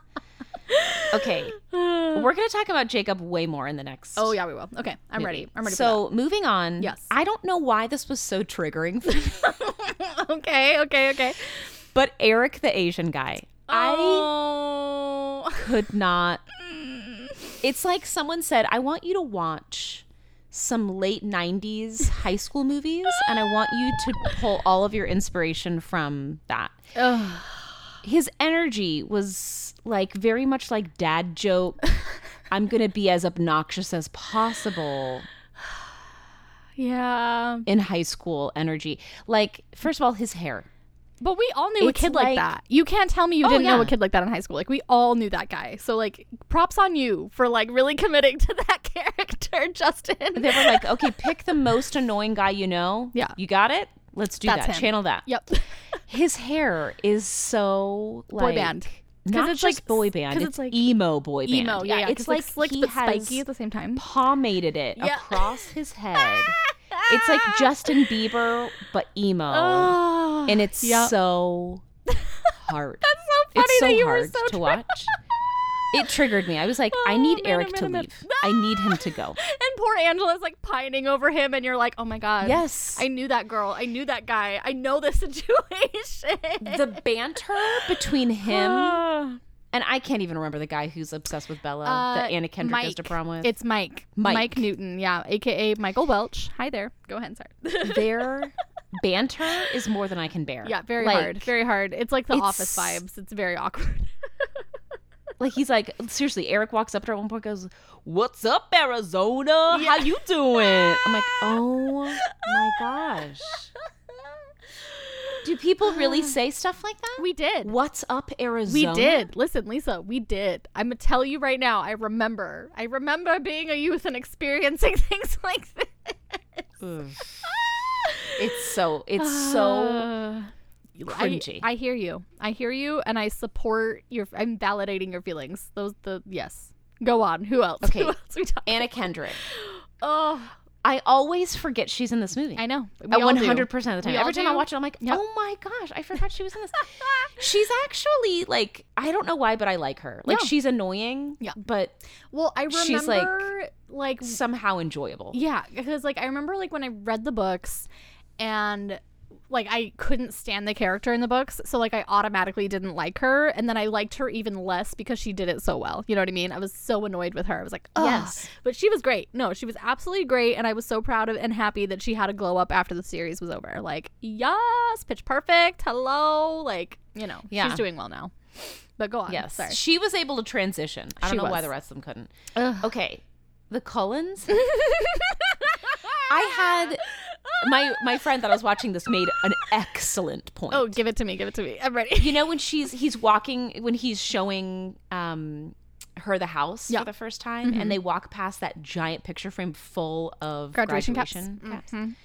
Okay. We're going to talk about Jacob way more in the next. oh yeah, we will. Okay, I'm ready. I'm ready. So, moving on. Yes. I don't know why this was so triggering, okay, okay, okay. but Eric the Asian guy. I Oh. could not. Mm. It's like someone said, I want you to watch some late 90s high school movies, and I want you to pull all of your inspiration from that. Ugh. His energy was like very much like dad joke. I'm going to be as obnoxious as possible Yeah. in high school energy. Like, first of all, his hair. But we all knew a kid like, like- that. You can't tell me you Oh, didn't know a kid like that in high school. Like we all knew that guy. So like props on you for like really committing to that character, Justin. They were like, okay, pick the most annoying guy you know. Yeah. You got it? Let's do That's that. him. Channel that. Yep. His hair is so like Boy band. Not it's just like- boy band. It's, it's like emo boy band. Emo, yeah, yeah. it's 'cause, like, slick he but has spiky at the same time. pomaded it Yeah. across his head. it's like Justin Bieber but emo, Oh, and it's yep. so hard. That's so funny it's so that you were hard so to watch. It triggered me. I was like, I Oh, need man, Eric oh, to man, man. leave. I need him to go. And poor Angela's like pining over him, and you're like, oh my god. Yes. I knew that girl. I knew that guy. I know this situation. the banter between him and I can't even remember the guy who's obsessed with Bella Uh, that Anna Kendrick goes to prom with. It's Mike. Mike. Newton, yeah, aka Michael Welch. Hi there. Go ahead, sorry. Their banter is more than I can bear. yeah, very Like- hard. Very hard. It's like the office vibes. It's very awkward. Like he's like seriously. Eric walks up to her at one point, goes, "What's up, Arizona? How you doing?" I'm like, "Oh my gosh." Do people really say stuff like that? we did. What's up, Arizona? We did. Listen, Lisa, we did. I'm gonna tell you right now. I remember. I remember being a youth and experiencing things like this. It's so. It's so. Ah. Cringy. I, I hear you. I hear you, and I support your. I'm validating your feelings. Those the yes. Go on. Who else? Okay. Who else we talk? Anna Kendrick. Oh, I always forget she's in this movie. I know. One do. hundred percent of the time. We Every time I watch it, I'm like, Yep. oh my gosh, I forgot she was in this. she's actually like, I don't know why, but I like her. Like Yeah. she's annoying, Yeah. but Well, I remember She's, like, like somehow enjoyable. Yeah, because like I remember like when I read the books and like I couldn't stand the character in the books, so like I automatically didn't like her and then I liked her even less because she did it so well. You know what I mean? I was so annoyed with her. I was like, "Ugh." Yes. But she was great. No, she was absolutely great and I was so proud of and happy that she had a glow up after the series was over. Like, yes, pitch perfect. Hello. Like, you know, Yeah. she's doing well now. But go on. Yes, Sorry. she was able to transition. I don't She know why the rest of them couldn't. Ugh. Okay, the Cullens. I had my my friend that I was watching this made an excellent point. Oh, give it to me. Give it to me. I'm ready. you know when she's he's walking when he's showing um her the house Yeah. for the first time Mhm. and they walk past that giant picture frame full of Graduation, graduation, caps. caps. Mhm.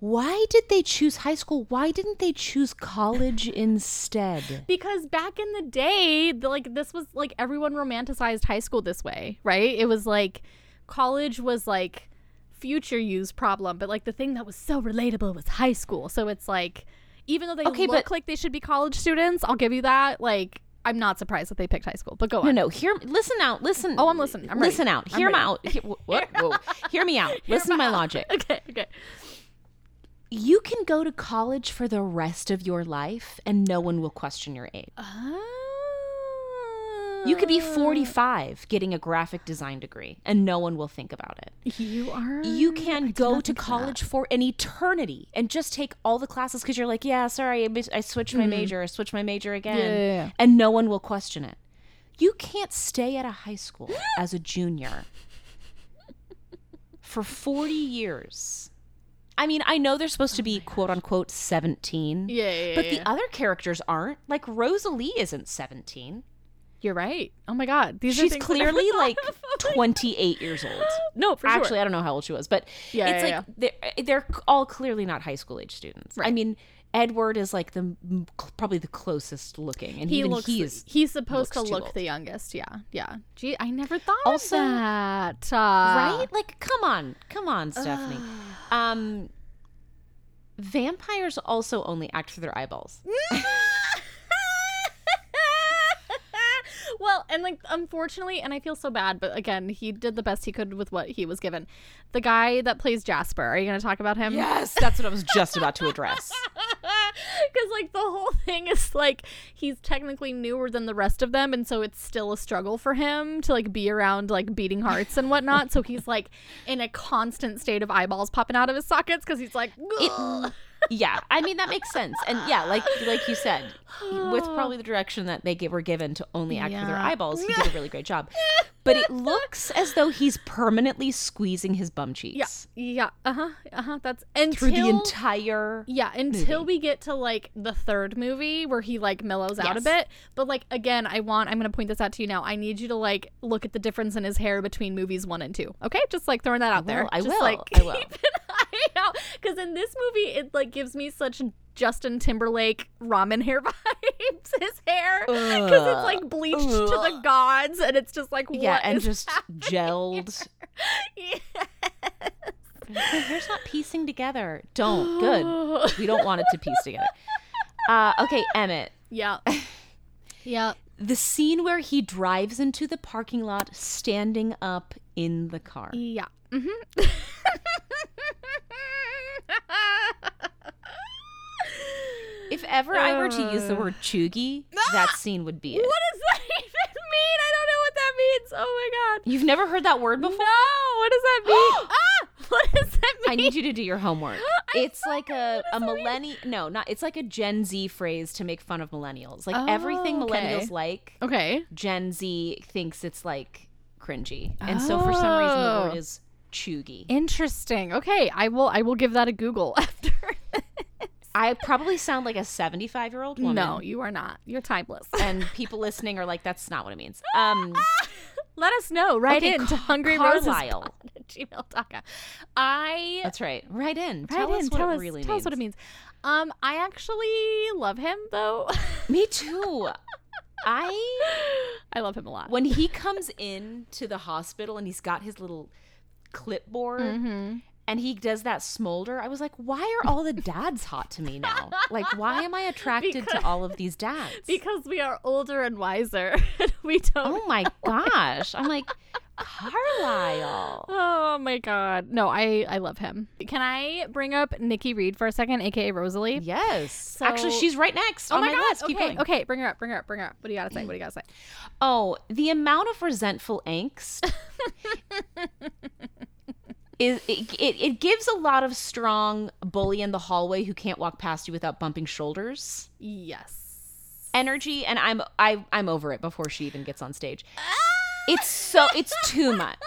Why did they choose high school? Why didn't they choose college instead? Because back in the day, like this was like everyone romanticized high school this way, right? It was like college was like future use problem, but like the thing that was so relatable was high school. So it's like even though they Okay, look but- like they should be college students, I'll give you that. Like I'm not surprised that they picked high school. But go on. no. No. Hear, listen out. Listen. Oh, I'm listening. I'm ready. listen out. Hear me out. Hear, what? Whoa. Hear me out. listen to my logic. Okay, okay. You can go to college for the rest of your life, and no one will question your age. Ah. You could be Ah. 45 getting a graphic design degree, and no one will think about it. You are. You can go to think of that. college for an eternity and just take all the classes because you're like, yeah, sorry, I, switched my major, I switched my major again, Mm-hmm. yeah, yeah. and no one will question it. You can't stay at a high school as a junior for 40 years. I mean, I know they're supposed to be quote unquote 17, Yeah, yeah, but yeah, the other characters aren't. Like Rosalie isn't 17. You're right. Oh my god, these are She's clearly like 28 years old. no, for Actually, sure. I don't know how old she was, but Yeah, it's yeah, like they're they're all clearly not high school age students. I mean, Edward is like the probably the closest looking, and he even looks. he is he's supposed to look old. the youngest. Yeah, yeah. Gee, I never thought Also- of that. Uh, right. Like, come on, come on, Stephanie. um, vampires also only act through their eyeballs. well, and like unfortunately, and I feel so bad, but again, he did the best he could with what he was given. The guy that plays Jasper, are you going to talk about him? Yes, that's what I was just about to address. Because like the whole thing is like he's technically newer than the rest of them, and so it's still a struggle for him to like be around like beating hearts and whatnot. so he's like in a constant state of eyeballs popping out of his sockets because he's like, "Ugh." Yeah, I mean that makes sense, and yeah, like like you said, with probably the direction that they were given to only act with their eyeballs, he did a really great job. But it looks as though he's permanently squeezing his bum cheeks yeah, yeah, uh huh, uh huh. That's until through the entire. Yeah, until movie. we get to like the third movie where he like mellows out a bit. But like again, I want I'm gonna point this out to you now. I need you to like look at the difference in his hair between movies one and two. Okay, just like throwing that out there. will, I Just, will, Like, I will. An eye out because in this movie it like gives me such Justin Timberlake ramen hair vibes. His hair because it's like bleached to the gods and it's just like Yeah, what and just gelled. here? Your hair's not piecing together. Don't. Good. We don't want it to piece together. Uh, okay, Emmett. yeah. Yeah. The scene where he drives into the parking lot standing up in the car. Yeah. Mm-hmm. If ever I were to use the word chuggy, that scene would be it. What does that even mean? I don't know what that means. Oh my god. You've never heard that word before? No, what does that mean? ah, what does that mean? I need you to do your homework. It's like a, a what does that mean? millennial. No, not. It's like a Gen Z phrase to make fun of millennials. Like everything Oh, okay. millennials like, Okay. Gen Z thinks it's like cringy, and so for some reason the Oh. word is chuggy. Interesting. Okay, I will. I will give that a Google after. I probably sound like a seventy-five-year-old woman. no, you are not. You're timeless. and people listening are like, "That's not what it means." Um, Let us know. Right Okay, in to Hungry Carlisle. At gmail.com. I that's right. Right in. Right Tell us in, what tell it us, really tell means. us what it means. Um, I actually love him though. Me too. I I love him a lot. when he comes in to the hospital and he's got his little clipboard Mm-hmm. And he does that smolder, I was like, why are all the dads hot to me now? Like, why am I attracted Because- to all of these dads? Because we are older and wiser. we don't. oh my gosh. I'm like, Carlisle. Oh my god. No, I I love him. Can I bring up Nikki Reed for a second, aka Rosalie? Yes. Actually, she's right next Oh my, my, god. list. Keep okay, going. okay, bring her up, bring her up, bring her up. What do you gotta say? What do you gotta say? Oh, the amount of resentful angst is it, it, it gives a lot of strong bully in the hallway who can't walk past you without bumping shoulders Yes. energy and I'm I I'm over it before she even gets on stage. It's so it's too much.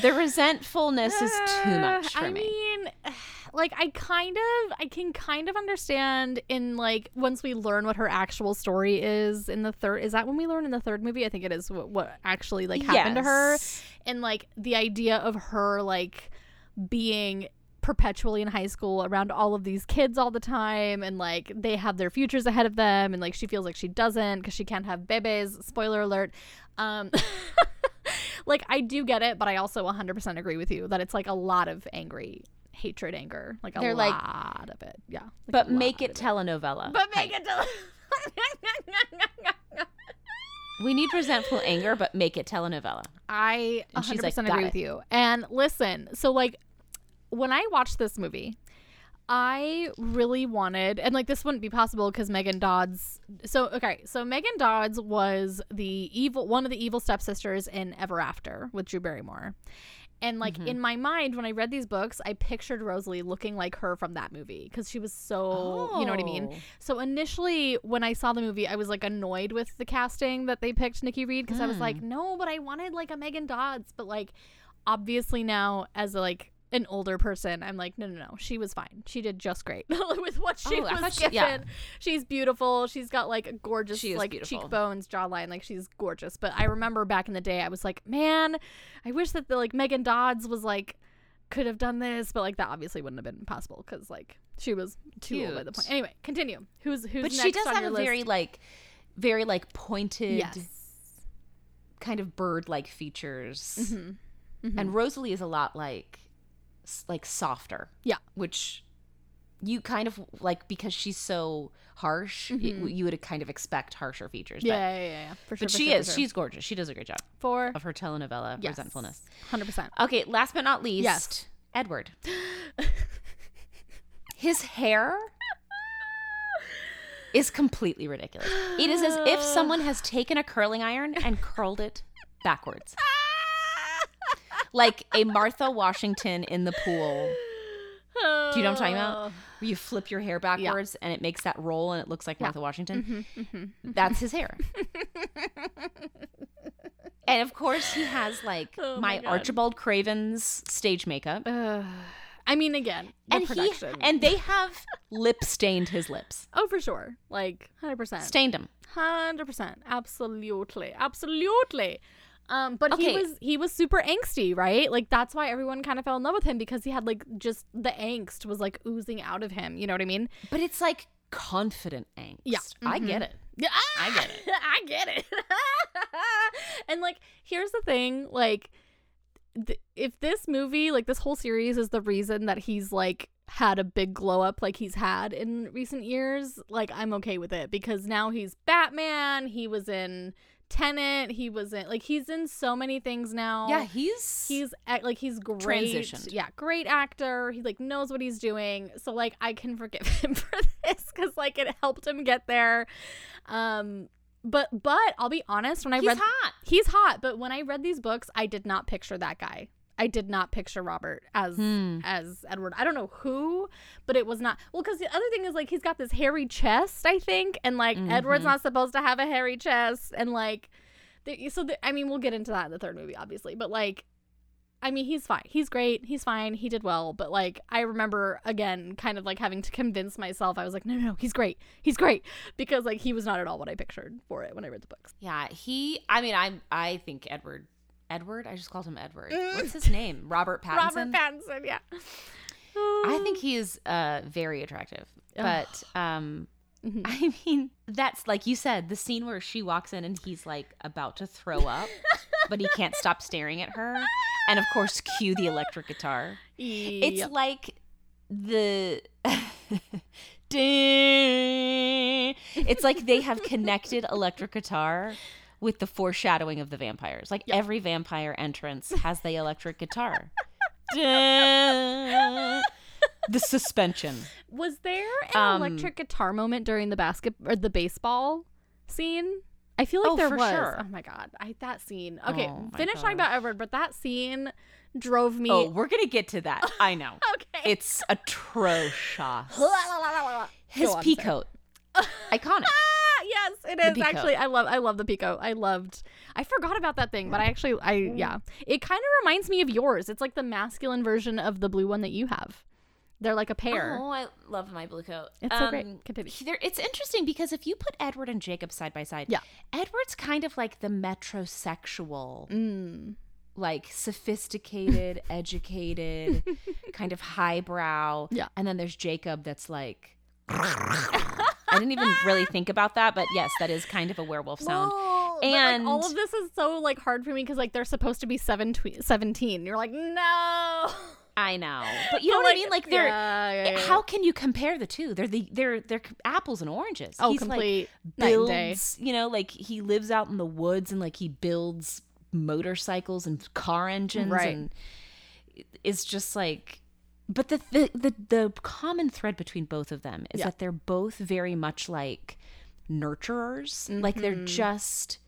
The resentfulness is too much for I me. mean, like I kind of I can kind of understand in like once we learn what her actual story is in the third is that when we learn in the third movie? I think it is what, what actually like happened to her. And like the idea of her like being perpetually in high school around all of these kids all the time and like they have their futures ahead of them and like she feels like she doesn't because she can't have bebes. Spoiler alert. Um like i do get it but i also 100% agree with you that it's like a lot of angry hatred anger like a They're like- lot of it yeah like But make it telenovela. but make it telenovela. We need resentful anger, but make it telenovela. I And she's 100% like, agree "Got with you. And listen, so like when I watched this movie, I really wanted, and like this wouldn't be possible because Megan Dodds. So okay, so Megan Dodds was the evil, one of the evil stepsisters in Ever After with Drew Barrymore. And like Mhm. in my mind, when I read these books, I pictured Rosalie looking like her from that movie because she was so, you know what I mean. Oh. So initially, when I saw the movie, I was like annoyed with the casting that they picked Nikki Reed because I was Mm. like, no, but I wanted like a Megan Dodds. But like, obviously now as a like an older person, I'm like, no, no, no. She was fine. She did just great with what she Oh, was she- given. yeah. She's beautiful. She's got like a gorgeous, like beautiful. cheekbones, jawline. Like she's gorgeous. But I remember back in the day, I was like, man, I wish that the like Megan Dodds was like could have done this, but like that obviously wouldn't have been possible because like she was too old by the point. Anyway, continue. Who's who's but next she does have a list? very like very like pointed yes. kind of bird like features. Mhm. Mhm. And Rosalie is a lot like like softer. Yeah. Which you kind of like because she's so harsh, Mhm. you would kind of expect harsher features. Yeah, yeah, yeah, yeah, for But, sure. but for she sure, is. sure. She's gorgeous. She does a great job for of her telenovela yes, resentfulness. hundred percent. Okay, last but not least, Yes. Edward. His hair is completely ridiculous. It is as if someone has taken a curling iron and curled it backwards. Like a Martha Washington in the pool. Do you know what I'm talking about? Where you flip your hair backwards and it makes that roll and it looks like Yeah. Martha Washington. Mm-hmm, That's his hair. and of course, he has like Oh my, my Archibald Craven's stage makeup. Uh, I mean, again, the and he and they have lip stained his lips. oh, for sure, like hundred percent, Stained them. hundred percent, absolutely, absolutely. Um, but he was he was super angsty, right? Like that's why everyone kind of fell in love with him because he had like just the angst was like oozing out of him. You know what I mean? But it's like confident angst. Yeah. I Mhm. get it. Yeah, I get it. I get it. and like, here's the thing: like, th- if this movie, like this whole series, is the reason that he's like had a big glow up like he's had in recent years, like I'm okay with it because now he's Batman. He was in Tenet. He was in like he's in so many things now. Yeah, he's He's like he's great. Transitioned. Yeah, great actor. He like knows what he's doing. So like I can forgive him for this cuz like it helped him get there. Um but but I'll be honest when I he's read hot. He's hot, but when I read these books, I did not picture that guy. I did not picture Robert as Hmm. as Edward. I don't know who, but it was not. Well, because the other thing is like he's got this hairy chest, I think, and like Edward's Mhm. not supposed to have a hairy chest, and like, the, so the, I mean, we'll get into that in the third movie, obviously, but like. I mean, he's fine. He's great. He's fine. He did well. But like, I remember again, kind of like having to convince myself. I was like, no, no, no, he's great. He's great because like he was not at all what I pictured for it when I read the books. Yeah, he. I mean, I I think Edward. Edward. I just called him Edward. What's his name? Robert Pattinson. Robert Pattinson, yeah. I think he is uh very attractive. But um Mhm. I mean, that's like you said, the scene where she walks in and he's like about to throw up, but he can't stop staring at her. And of course, cue the electric guitar. It's like the it's like they have connected electric guitar with the foreshadowing of the vampires. Like Yep. every vampire entrance has the electric guitar. The suspension. Was there an Um, electric guitar moment during the basket or the baseball scene? I feel like Oh, there was. sure. Oh my god, I that scene. Okay, Oh finish talking about Edward, but that scene drove me. Oh, we're gonna get to that. I know. okay. It's atrocious. His Go on, peacoat, iconic. Yes, it is actually. I love. I love the peacoat. I loved. I forgot about that thing, but I actually. I yeah. It kind of reminds me of yours. It's like the masculine version of the blue one that you have. They're like a pair. Oh, I love my blue coat. It's so great. Um, Continue. It's interesting because if you put Edward and Jacob side by side, Yeah. Edward's kind of like the metrosexual, Mm. like sophisticated, educated, kind of highbrow. Yeah. And then there's Jacob that's like. I didn't even really think about that, but yes, that is kind of a werewolf sound. Whoa, but, like, all of this is so like hard for me because like they're supposed to be seven twe- 17. You're like, no. I know, but you know But, what I mean. Like they're yeah, yeah, yeah. how can you compare the two? They're the they're they're apples and oranges. Oh, He's like complete night and day. builds, you know, like he lives out in the woods and like he builds motorcycles and car engines Right. and it's just like but the the the, the common thread between both of them is Yeah. that they're both very much like nurturers. Like they're Mm-hmm. just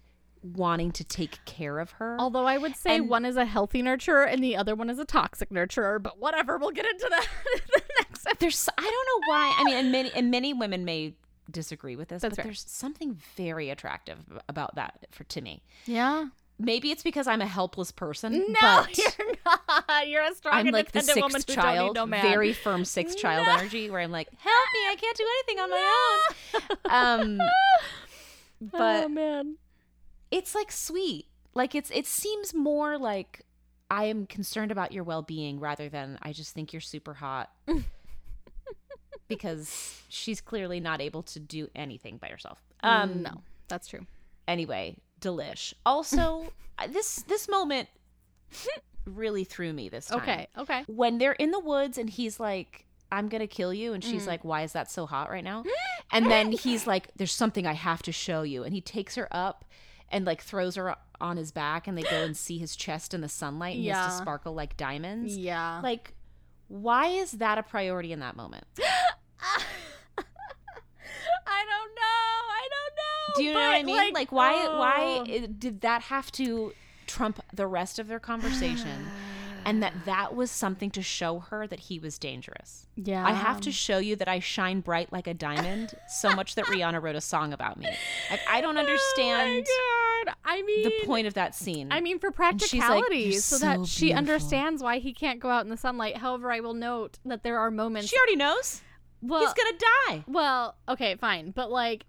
wanting to take care of her. Although I would say And- one is a healthy nurturer and the other one is a toxic nurturer, but whatever, we'll get into that in the next episode. there's I don't know why. I mean, and many and many women may disagree with this, That's but fair. there's something very attractive about that for to me. Yeah. Maybe it's because I'm a helpless person. No, but you're not. You're a strong, I'm like the sixth child, no very firm sixth child No. energy, where I'm like, help me, I can't do anything on my own. Um, but oh man. it's like sweet. Like it's it seems more like I am concerned about your well being rather than I just think you're super hot. because she's clearly not able to do anything by herself. Um no, that's true. anyway, delish. Also, this this moment really threw me this time. Okay, okay. When they're in the woods and he's like I'm going to kill you and she's Mm. like why is that so hot right now? And then he's like there's something I have to show you and he takes her up and like throws her on his back and they go and see his chest in the sunlight and he has to sparkle like diamonds. Yeah. Like why is that a priority in that moment? I don't know. I don't know. Do you know what I mean? Like, why why oh. i- did that have to trump the rest of their conversation? and that that was something to show her that he was dangerous. Yeah. I have to show you that I shine bright like a diamond so much that Rihanna wrote a song about me. Like I don't understand Oh my God. I mean, the point of that scene. I mean, for she's like, practicality, so so that she understands why he can't go out in the sunlight. However, I will note that there are moments. she already knows. well, He's going to die. well, okay, fine, but like.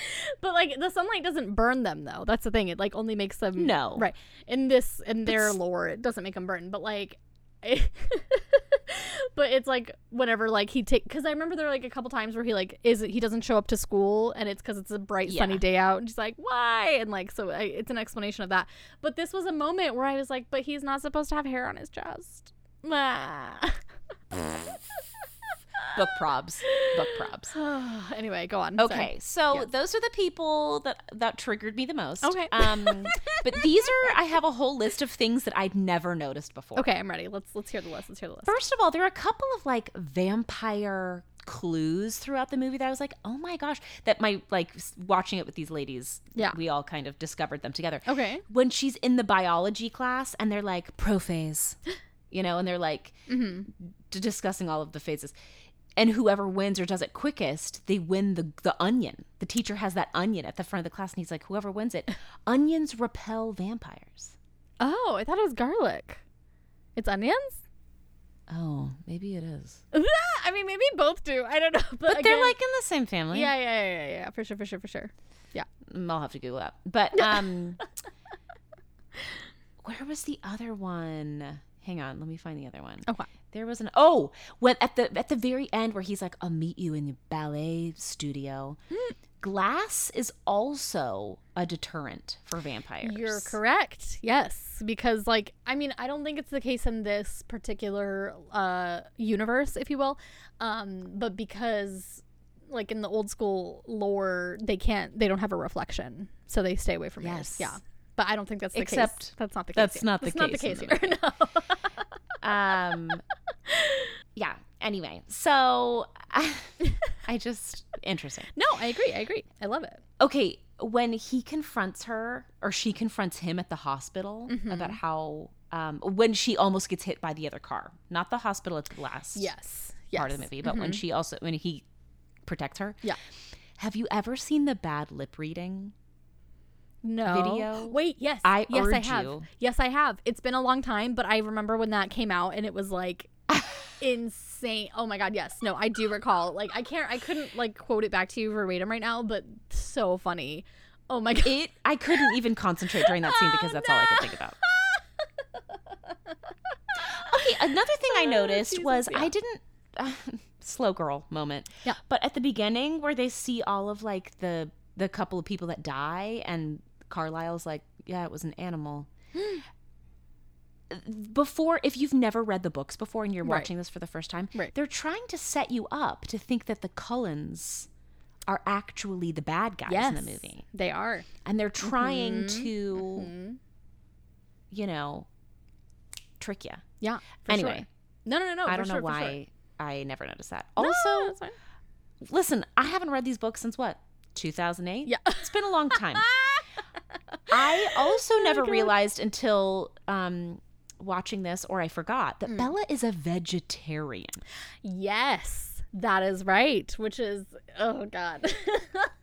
But like the sunlight doesn't burn them though. That's the thing. It like only makes them No. right in this in their s- lore. It doesn't make them burn. But like, but it's like whenever like he take because I remember there were like a couple times where he like is he doesn't show up to school and it's because it's a bright sunny day out and she's like why and like so I, it's an explanation of that. But this was a moment where I was like, but he's not supposed to have hair on his chest. Ah. Book probs. Book probs. anyway, go on. Sorry. Okay, so Yes. those are the people that that triggered me the most. Okay. Um, but these are I have a whole list of things that I'd never noticed before. Okay, I'm ready. Let's let's hear the list. Let's hear the list. First of all, there are a couple of like vampire clues throughout the movie that I was like, oh my gosh, that my like watching it with these ladies. Yeah. we all kind of discovered them together. Okay. When she's in the biology class and they're like prophase, you know, and they're like Mm-hmm. d- discussing all of the phases. And whoever wins or does it quickest, they win the the onion. The teacher has that onion at the front of the class, and he's like, "Whoever wins it, onions repel vampires." Oh, I thought it was garlic. It's onions? Oh, maybe it is. I mean, maybe both do. I don't know. But, But they're like in the same family. yeah, yeah, yeah, yeah, yeah, for sure, for sure, for sure. Yeah. Mm, I'll have to Google that. But um, where was the other one? Hang on, let me find the other one. Okay. There was an oh, when at the at the very end where he's like, "I'll meet you in the ballet studio." Glass is also a deterrent for vampires. You're correct. Yes, because like I mean, I don't think it's the case in this particular uh universe, if you will. Um, but because like in the old school lore, they can't they don't have a reflection, so they stay away from. Yes. Yeah. But I don't think that's the Except case. That's not the case. that's not the That's not the case case here. no. Um, yeah. Anyway, so I just interesting. no, I agree. I agree. I love it. okay when he confronts her or she confronts him at the hospital Mm-hmm. about how um, when she almost gets hit by the other car not the hospital it's the last Yes. part of the movie but when she also when he protects her Yeah. have you ever seen the bad lip reading no video? Wait, yes, I yes, I have. you. Yes, I have. It's been a long time, but I remember when that came out, and it was like insane. Oh my god, yes, no, I do recall. Like, I can't, I couldn't like quote it back to you verbatim right now, but so funny. Oh my god. it i couldn't even concentrate during that scene oh, because that's all i could think about okay another thing i Oh, noticed Jesus, was yeah. i didn't slow girl moment Yeah. but at the beginning where they see all of like the the couple of people that die and carlisle's like yeah it was an animal before if you've never read the books before and you're Right. watching this for the first time Right. they're trying to set you up to think that the cullens are actually the bad guys yes, in the movie they are. and they're trying Mhm. to Mhm. you know trick you Yeah. anyway sure. no, no, no, no. i don't know sure, for why sure. i never noticed that also fine. listen i haven't read these books since what 2008 Yeah. it's been a long time i also Oh never God. realized until um watching this or i forgot Mm. that bella is a vegetarian yes. That is right, which is oh god.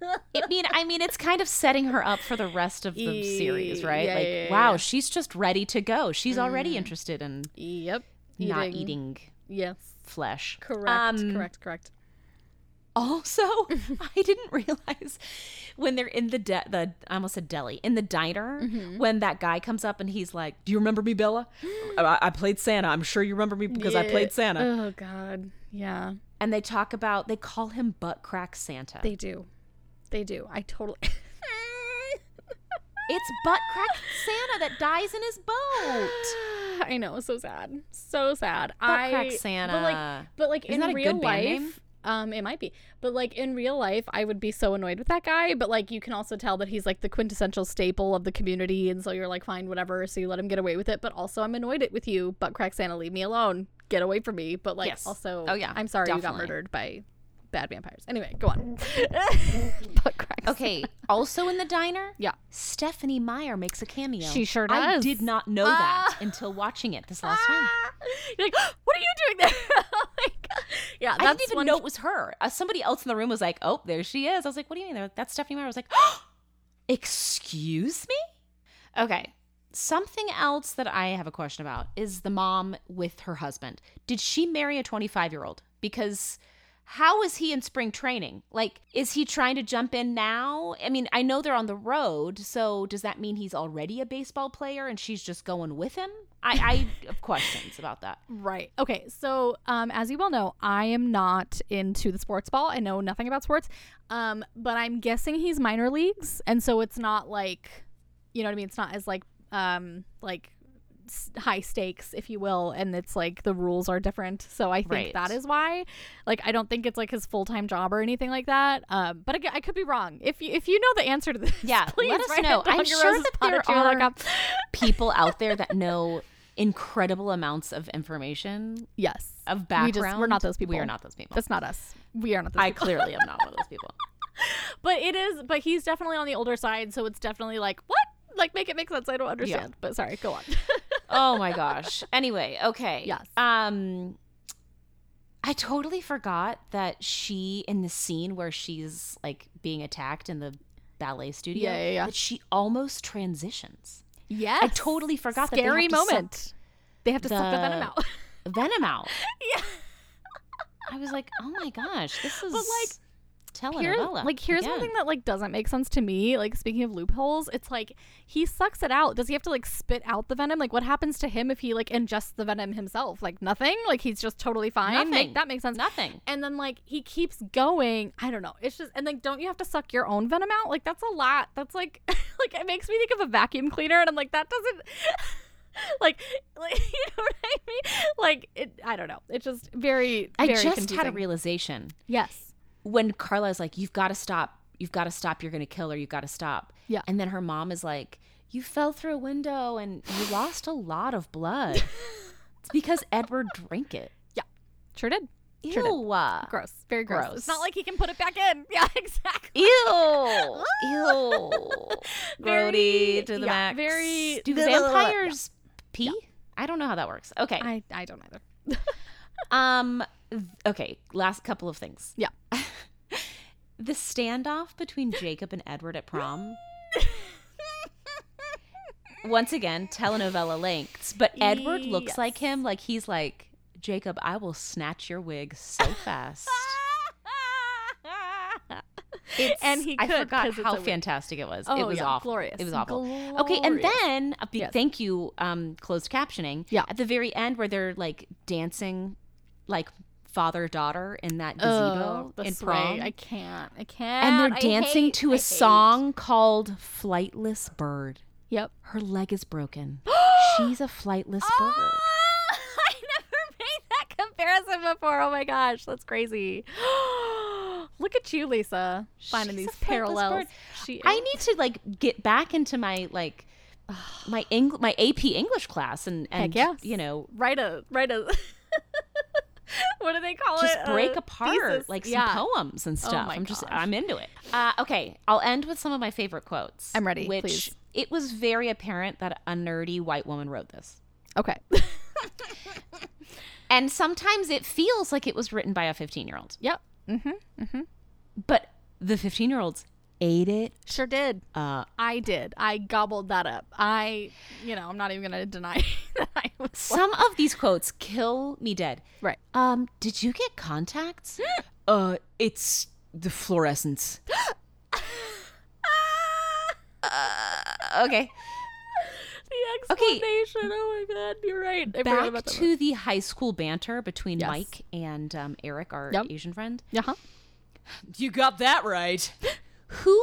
I mean, I mean, it's kind of setting her up for the rest of the E- series, right? yeah, like, yeah, yeah, wow, she's just ready to go. She's already interested in yep. not eating Yes. flesh. Correct. Um, correct. Correct. Also, I didn't realize when they're in the de- the I almost said deli in the diner Mm-hmm. when that guy comes up and he's like, "Do you remember me, Bella? I, I played Santa. I'm sure you remember me because I played Santa." Oh god. Yeah. and they talk about they call him butt crack Santa. They do. They do. I totally it's butt crack Santa that dies in his boat. I know, so sad. So sad. Butt I crack Santa. But like but like Isn't in that a real good life name? Um it might be. But like in real life I would be so annoyed with that guy, but like you can also tell that he's like the quintessential staple of the community and so you're like fine whatever, so you let him get away with it, but also I'm annoyed it with you, butt crack Santa, leave me alone. Get away from me. But like Yes. also Oh, yeah, I'm sorry you got murdered by bad vampires. Anyway, go on. butt crack. Okay, also in the diner, Yeah. Stephenie Meyer makes a cameo. She sure I does. did not know that Ah. until watching it this last time. You're like, what are you doing there? like, yeah, I didn't even one know it was her. Uh, somebody else in the room was like, "Oh, there she is." I was like, "What do you mean?" They're like, That's Stephenie Meyer. I was like, "Excuse me." Okay. Something else that I have a question about is the mom with her husband. Did she marry a 25 year old? Because how is he in spring training? Like, is he trying to jump in now? I mean, I know they're on the road, so does that mean he's already a baseball player and she's just going with him? I, I have questions about that. Right. Okay. So, um, as you well know, I am not into the sports ball. I know nothing about sports. Um, but I'm guessing he's minor leagues, and so it's not like, you know what I mean? It's not as like, um, like high stakes, if you will, and it's like the rules are different. So I think Right. that is why. Like, I don't think it's like his full time job or anything like that. Um, but again, I could be wrong. If you if you know the answer to this, Yeah, please let us know. I'm sure that there gmail.com. people out there that know incredible amounts of information Yes. of We background. just- we're not those people. We are not those people. That's not us. We are not those I people. clearly am not one of those people. But it is, but he's definitely on the older side, so it's definitely like, what? Like, make it make sense. I don't understand. But sorry, go on. Oh my gosh. Anyway, okay. Yes. Um I totally forgot that she in the scene where she's like being attacked in the ballet studio Yeah, yeah, yeah. that she almost transitions. yes. I totally forgot that Scary have suck moment. they have to suck the venom out. Venom out. yeah. I was like, "Oh my gosh, this is like, Here, telenovela." like, here's again. one thing that like doesn't make sense to me. Like, speaking of loopholes, it's like he sucks it out. Does he have to like spit out the venom? Like, what happens to him if he like ingests the venom himself? Like nothing. Like he's just totally fine. Nothing. Make, that makes sense. Nothing. and then like he keeps going i don't know it's just and like don't you have to suck your own venom out like that's a lot that's like like it makes me think of a vacuum cleaner and i'm like that doesn't like like you know what i mean like it i don't know it's just very I very just confusing. had a realization yes when Carlisle's like, "You've got to stop. You've got to stop. You're going to kill her. You've got to stop." Yeah. And then her mom is like, "You fell through a window and you lost a lot of blood." it's because Edward drank it. Yeah. Sure did Ew. Sure did. gross very gross. Gross. it's not like he can put it back in yeah exactly Ew. Ew. Grody to the yeah, max. very- Do vampires pee? I don't know how that works. Okay. i i don't either Um. Okay. Last couple of things. Yeah. The standoff between Jacob and Edward at prom. Once again, telenovela lengths, but Edward looks Yes. like him. Like he's like Jacob. I will snatch your wig so fast. It's, And he I could, forgot 'cause it's how fantastic it was. Oh, it was yeah, awful. glorious. It was awful. Okay, and then big Yes. thank you, um, closed captioning. Yeah. At the very end, where they're like dancing, like father daughter in that oh, gazebo Oh, the in prom, I can't. I can't. and they're I dancing hate- to a song called "Flightless Bird." Yep. Her leg is broken. She's a flightless ah, bird. I never made that comparison before. Oh my gosh, that's crazy. Look at you, Lisa, finding She's these parallels. I need to like get back into my like my Eng- my AP English class and and Heck yes. you know write a write a. what do they call just it? Just break A apart thesis. like some yeah. poems and stuff. my I'm just gosh. I'm into it. Uh, okay, I'll end with some of my favorite quotes. I'm ready, Which please. it was very apparent that a nerdy white woman wrote this. Okay. And sometimes it feels like it was written by a 15 year old. Yep. Mm-hmm. Mm-hmm. But the 15 year olds ate it. Sure did. Uh, I did. I gobbled that up. I, you know, I'm not even gonna deny that I was some of these quotes kill me dead. right. Um, did you get contacts? uh, it's the fluorescence. uh, okay. The Okay. explanation. Oh my god, you're right. I Back to the high school banter between Yes. Mike and um, Eric, our Yep. Asian friend. Uh huh. You got that right. Who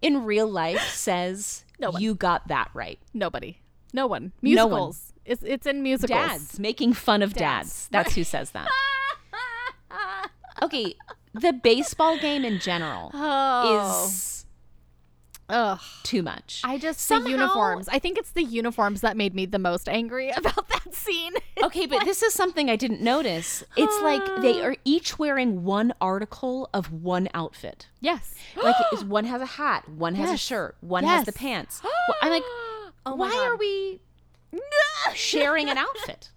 in real life says No you got that right? Nobody. No one. Musicals. It's it's in musicals. Dads making fun of dads. Dads. That's who says that. Okay, the baseball game in general Oh. is Ugh. too much. I just Somehow- the uniforms. I think it's the uniforms that made me the most angry about that scene. Okay, but this is something I didn't notice. It's like they are each wearing one article of one outfit. yes. Like one has a hat, one has a shirt, one has the pants. I'm like, Oh why God. are we sharing an outfit?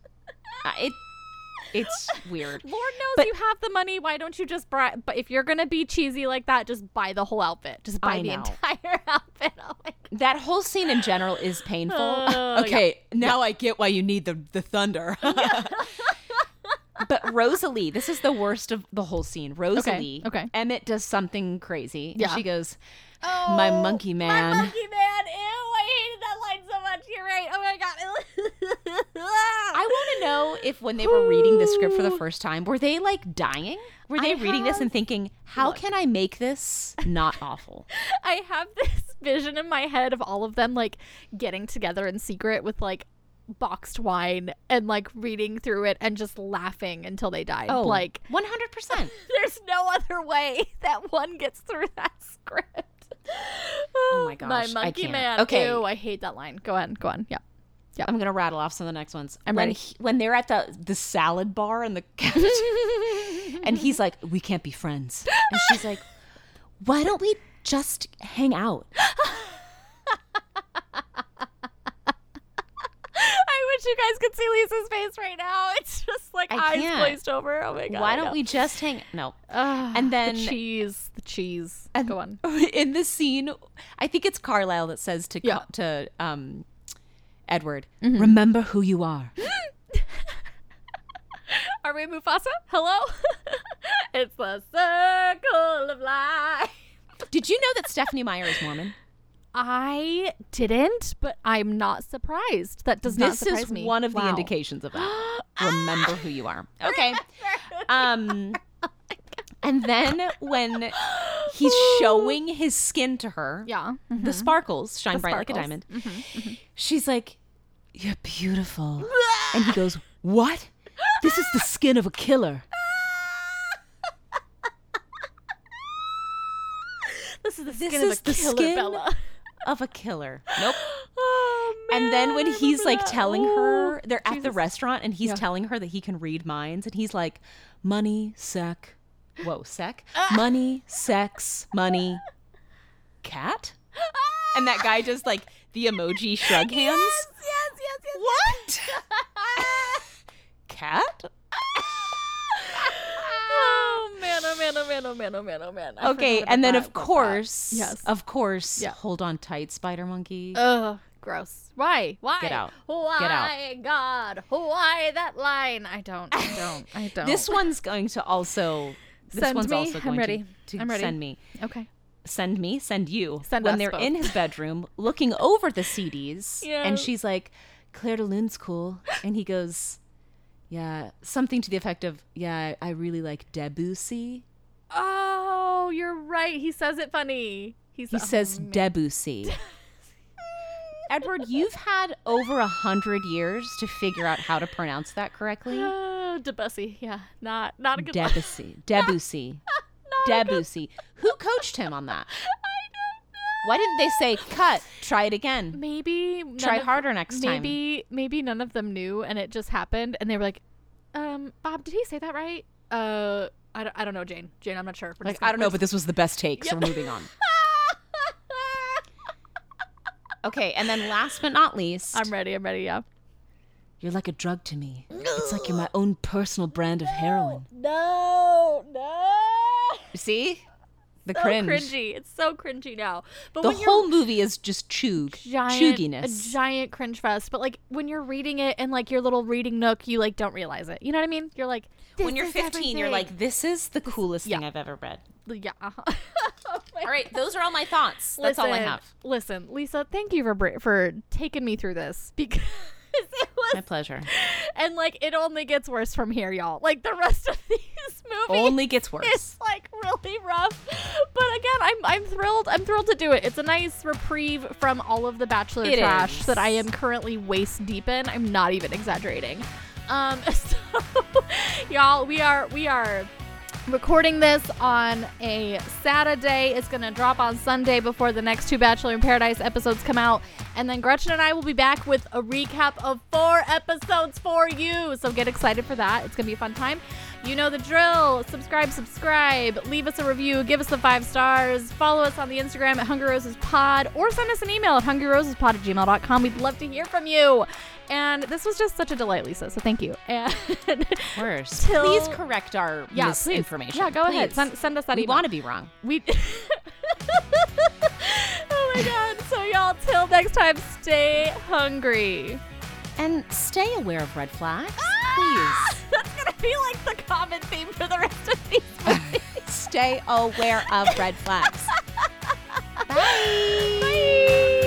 Uh, it it's weird. Lord knows But- you have the money. Why don't you just buy? But if you're gonna be cheesy like that, just buy the whole outfit. Just buy I the entire outfit. Oh. That whole scene in general is painful. Oh, okay, now I get why you need the the thunder. but Rosalie, this is the worst of the whole scene. Rosalie, okay. Emmett does something crazy. and Yeah. she goes, "My oh, monkey man." My monkey man. Ew, I hated that line so much. You're right. Oh my god. I want to know if when they were reading the script for the first time, were they like dying? Were they I reading this and thinking, "How Look. can I make this not awful?" I have this vision in my head of all of them like getting together in secret with like boxed wine and like reading through it and just laughing until they die. Oh, like one hundred percent. there's no other way that one gets through that script. Oh my My gosh, I monkey man. Okay. Ew, I hate that line. Go on, go on. Yeah. Yeah. I'm gonna rattle off some of the next ones. I'm when ready. he- when they're at the the salad bar in the and he's like, "We can't be friends," and she's like, "Why don't we just hang out?" I wish you guys could see Lisa's face right now. It's just like I eyes can't. glazed over. Oh my god. Why don't we just hang? No. Ugh, And then- the cheese, the cheese. And- Go on. in the scene, I think it's Carlisle that says to Yeah. to um, Edward, "Remember who you are." Are we Mufasa? Hello? it's the circle of life. Did you know that Stephenie Meyer is Mormon? I didn't, but I'm not surprised. That does not This surprise is me. one of the indications of that. Remember who you are. Okay. Um and then when he's showing his skin to her, Yeah. Mm-hmm. the sparkles shine The bright like a sparkles. diamond. She's like, "You're beautiful." and he goes, "What? This is the skin of a killer." This is the This skin of is a killer, Bella. Of a killer. Nope. Oh, And then when he's like that. telling Ooh, her, they're at the restaurant and he's Yeah. telling her that he can read minds and he's like, money, sec, whoa, sec, ah. money, sex, money, cat? And that guy just like the emoji shrug hands. Yes, yes, yes, yes. What? Cat? Man, oh man, oh man, oh man, oh man. I Okay, and then about of that. course, Yes. of course, Yeah. hold on tight, spider monkey. Ugh, gross. Why? Why? Get out. Why, Get out. God? Why that line? I don't. I don't. I don't. this one's going to also. This Send one's me. also I'm ready. to, to I'm ready. send me. Okay. send me, send you. Send when us they're both. in his bedroom looking over the CDs, Yeah. and she's like, "Clair de Lune's cool," and he goes, "Yeah, something to the effect of, yeah, I really like Debussy." Oh, you're right. He says it funny. He, He says Debussy. Edward, you've had over a hundred years to figure out how to pronounce that correctly. Oh, Debussy. Yeah, not not a good. Debussy. Debussy. Debussy. Who coached him on that? Why didn't they say cut? Try it again. Maybe Try of- harder next time. Maybe maybe none of them knew, and it just happened, and they were like, "Um, Bob, did he say that right?" Uh, I don't, I don't know, Jane. Jane, I'm not sure. Like gonna- I don't know, but this was the best take, so Yep. we're moving on. Okay, and then last but not least, I'm ready. I'm ready. Yeah. You're like a drug to me. It's like you're my own personal brand of heroin. No, no. See? The So cringe. cringy. It's so cringy now. But The when whole movie is just chug. giant, Chugginess. a giant cringe fest. But like when you're reading it in like your little reading nook, you like don't realize it. You know what I mean? You're like, when you're is 15, you're like, this is the coolest thing. I've ever read. yeah. Oh all right, those are all my thoughts. That's all I have. Listen, Lisa, thank you for for taking me through this because My pleasure. and like it only gets worse from here, y'all. Like the rest of these movies Only gets worse. It's like really rough. But again, I'm I'm thrilled. I'm thrilled to do it. It's a nice reprieve from all of the bachelor It trash is. that I am currently waist deep in. I'm not even exaggerating. Um so y'all, we are we are recording this on a Saturday. It's going to drop on Sunday before the next two Bachelor in Paradise episodes come out. And then Gretchen and I will be back with a recap of four episodes for you. So get excited for that. It's going to be a fun time. You know the drill. Subscribe, subscribe. Leave us a review. Give us the five stars. Follow us on the Instagram at Hungry Roses Pod or send us an email at hungryrosespod at gmail.com. We'd love to hear from you. And this was just such a delight, Lisa. So thank you. And course. Till, please correct our yeah, misinformation. Yeah, go please. ahead. Send, send us that. We want to be wrong. We. oh my god. So y'all, till next time, stay hungry and stay aware of red flags. Ah! Please. That's gonna be like the common theme for the rest of these movies. stay aware of red flags. Bye. Bye.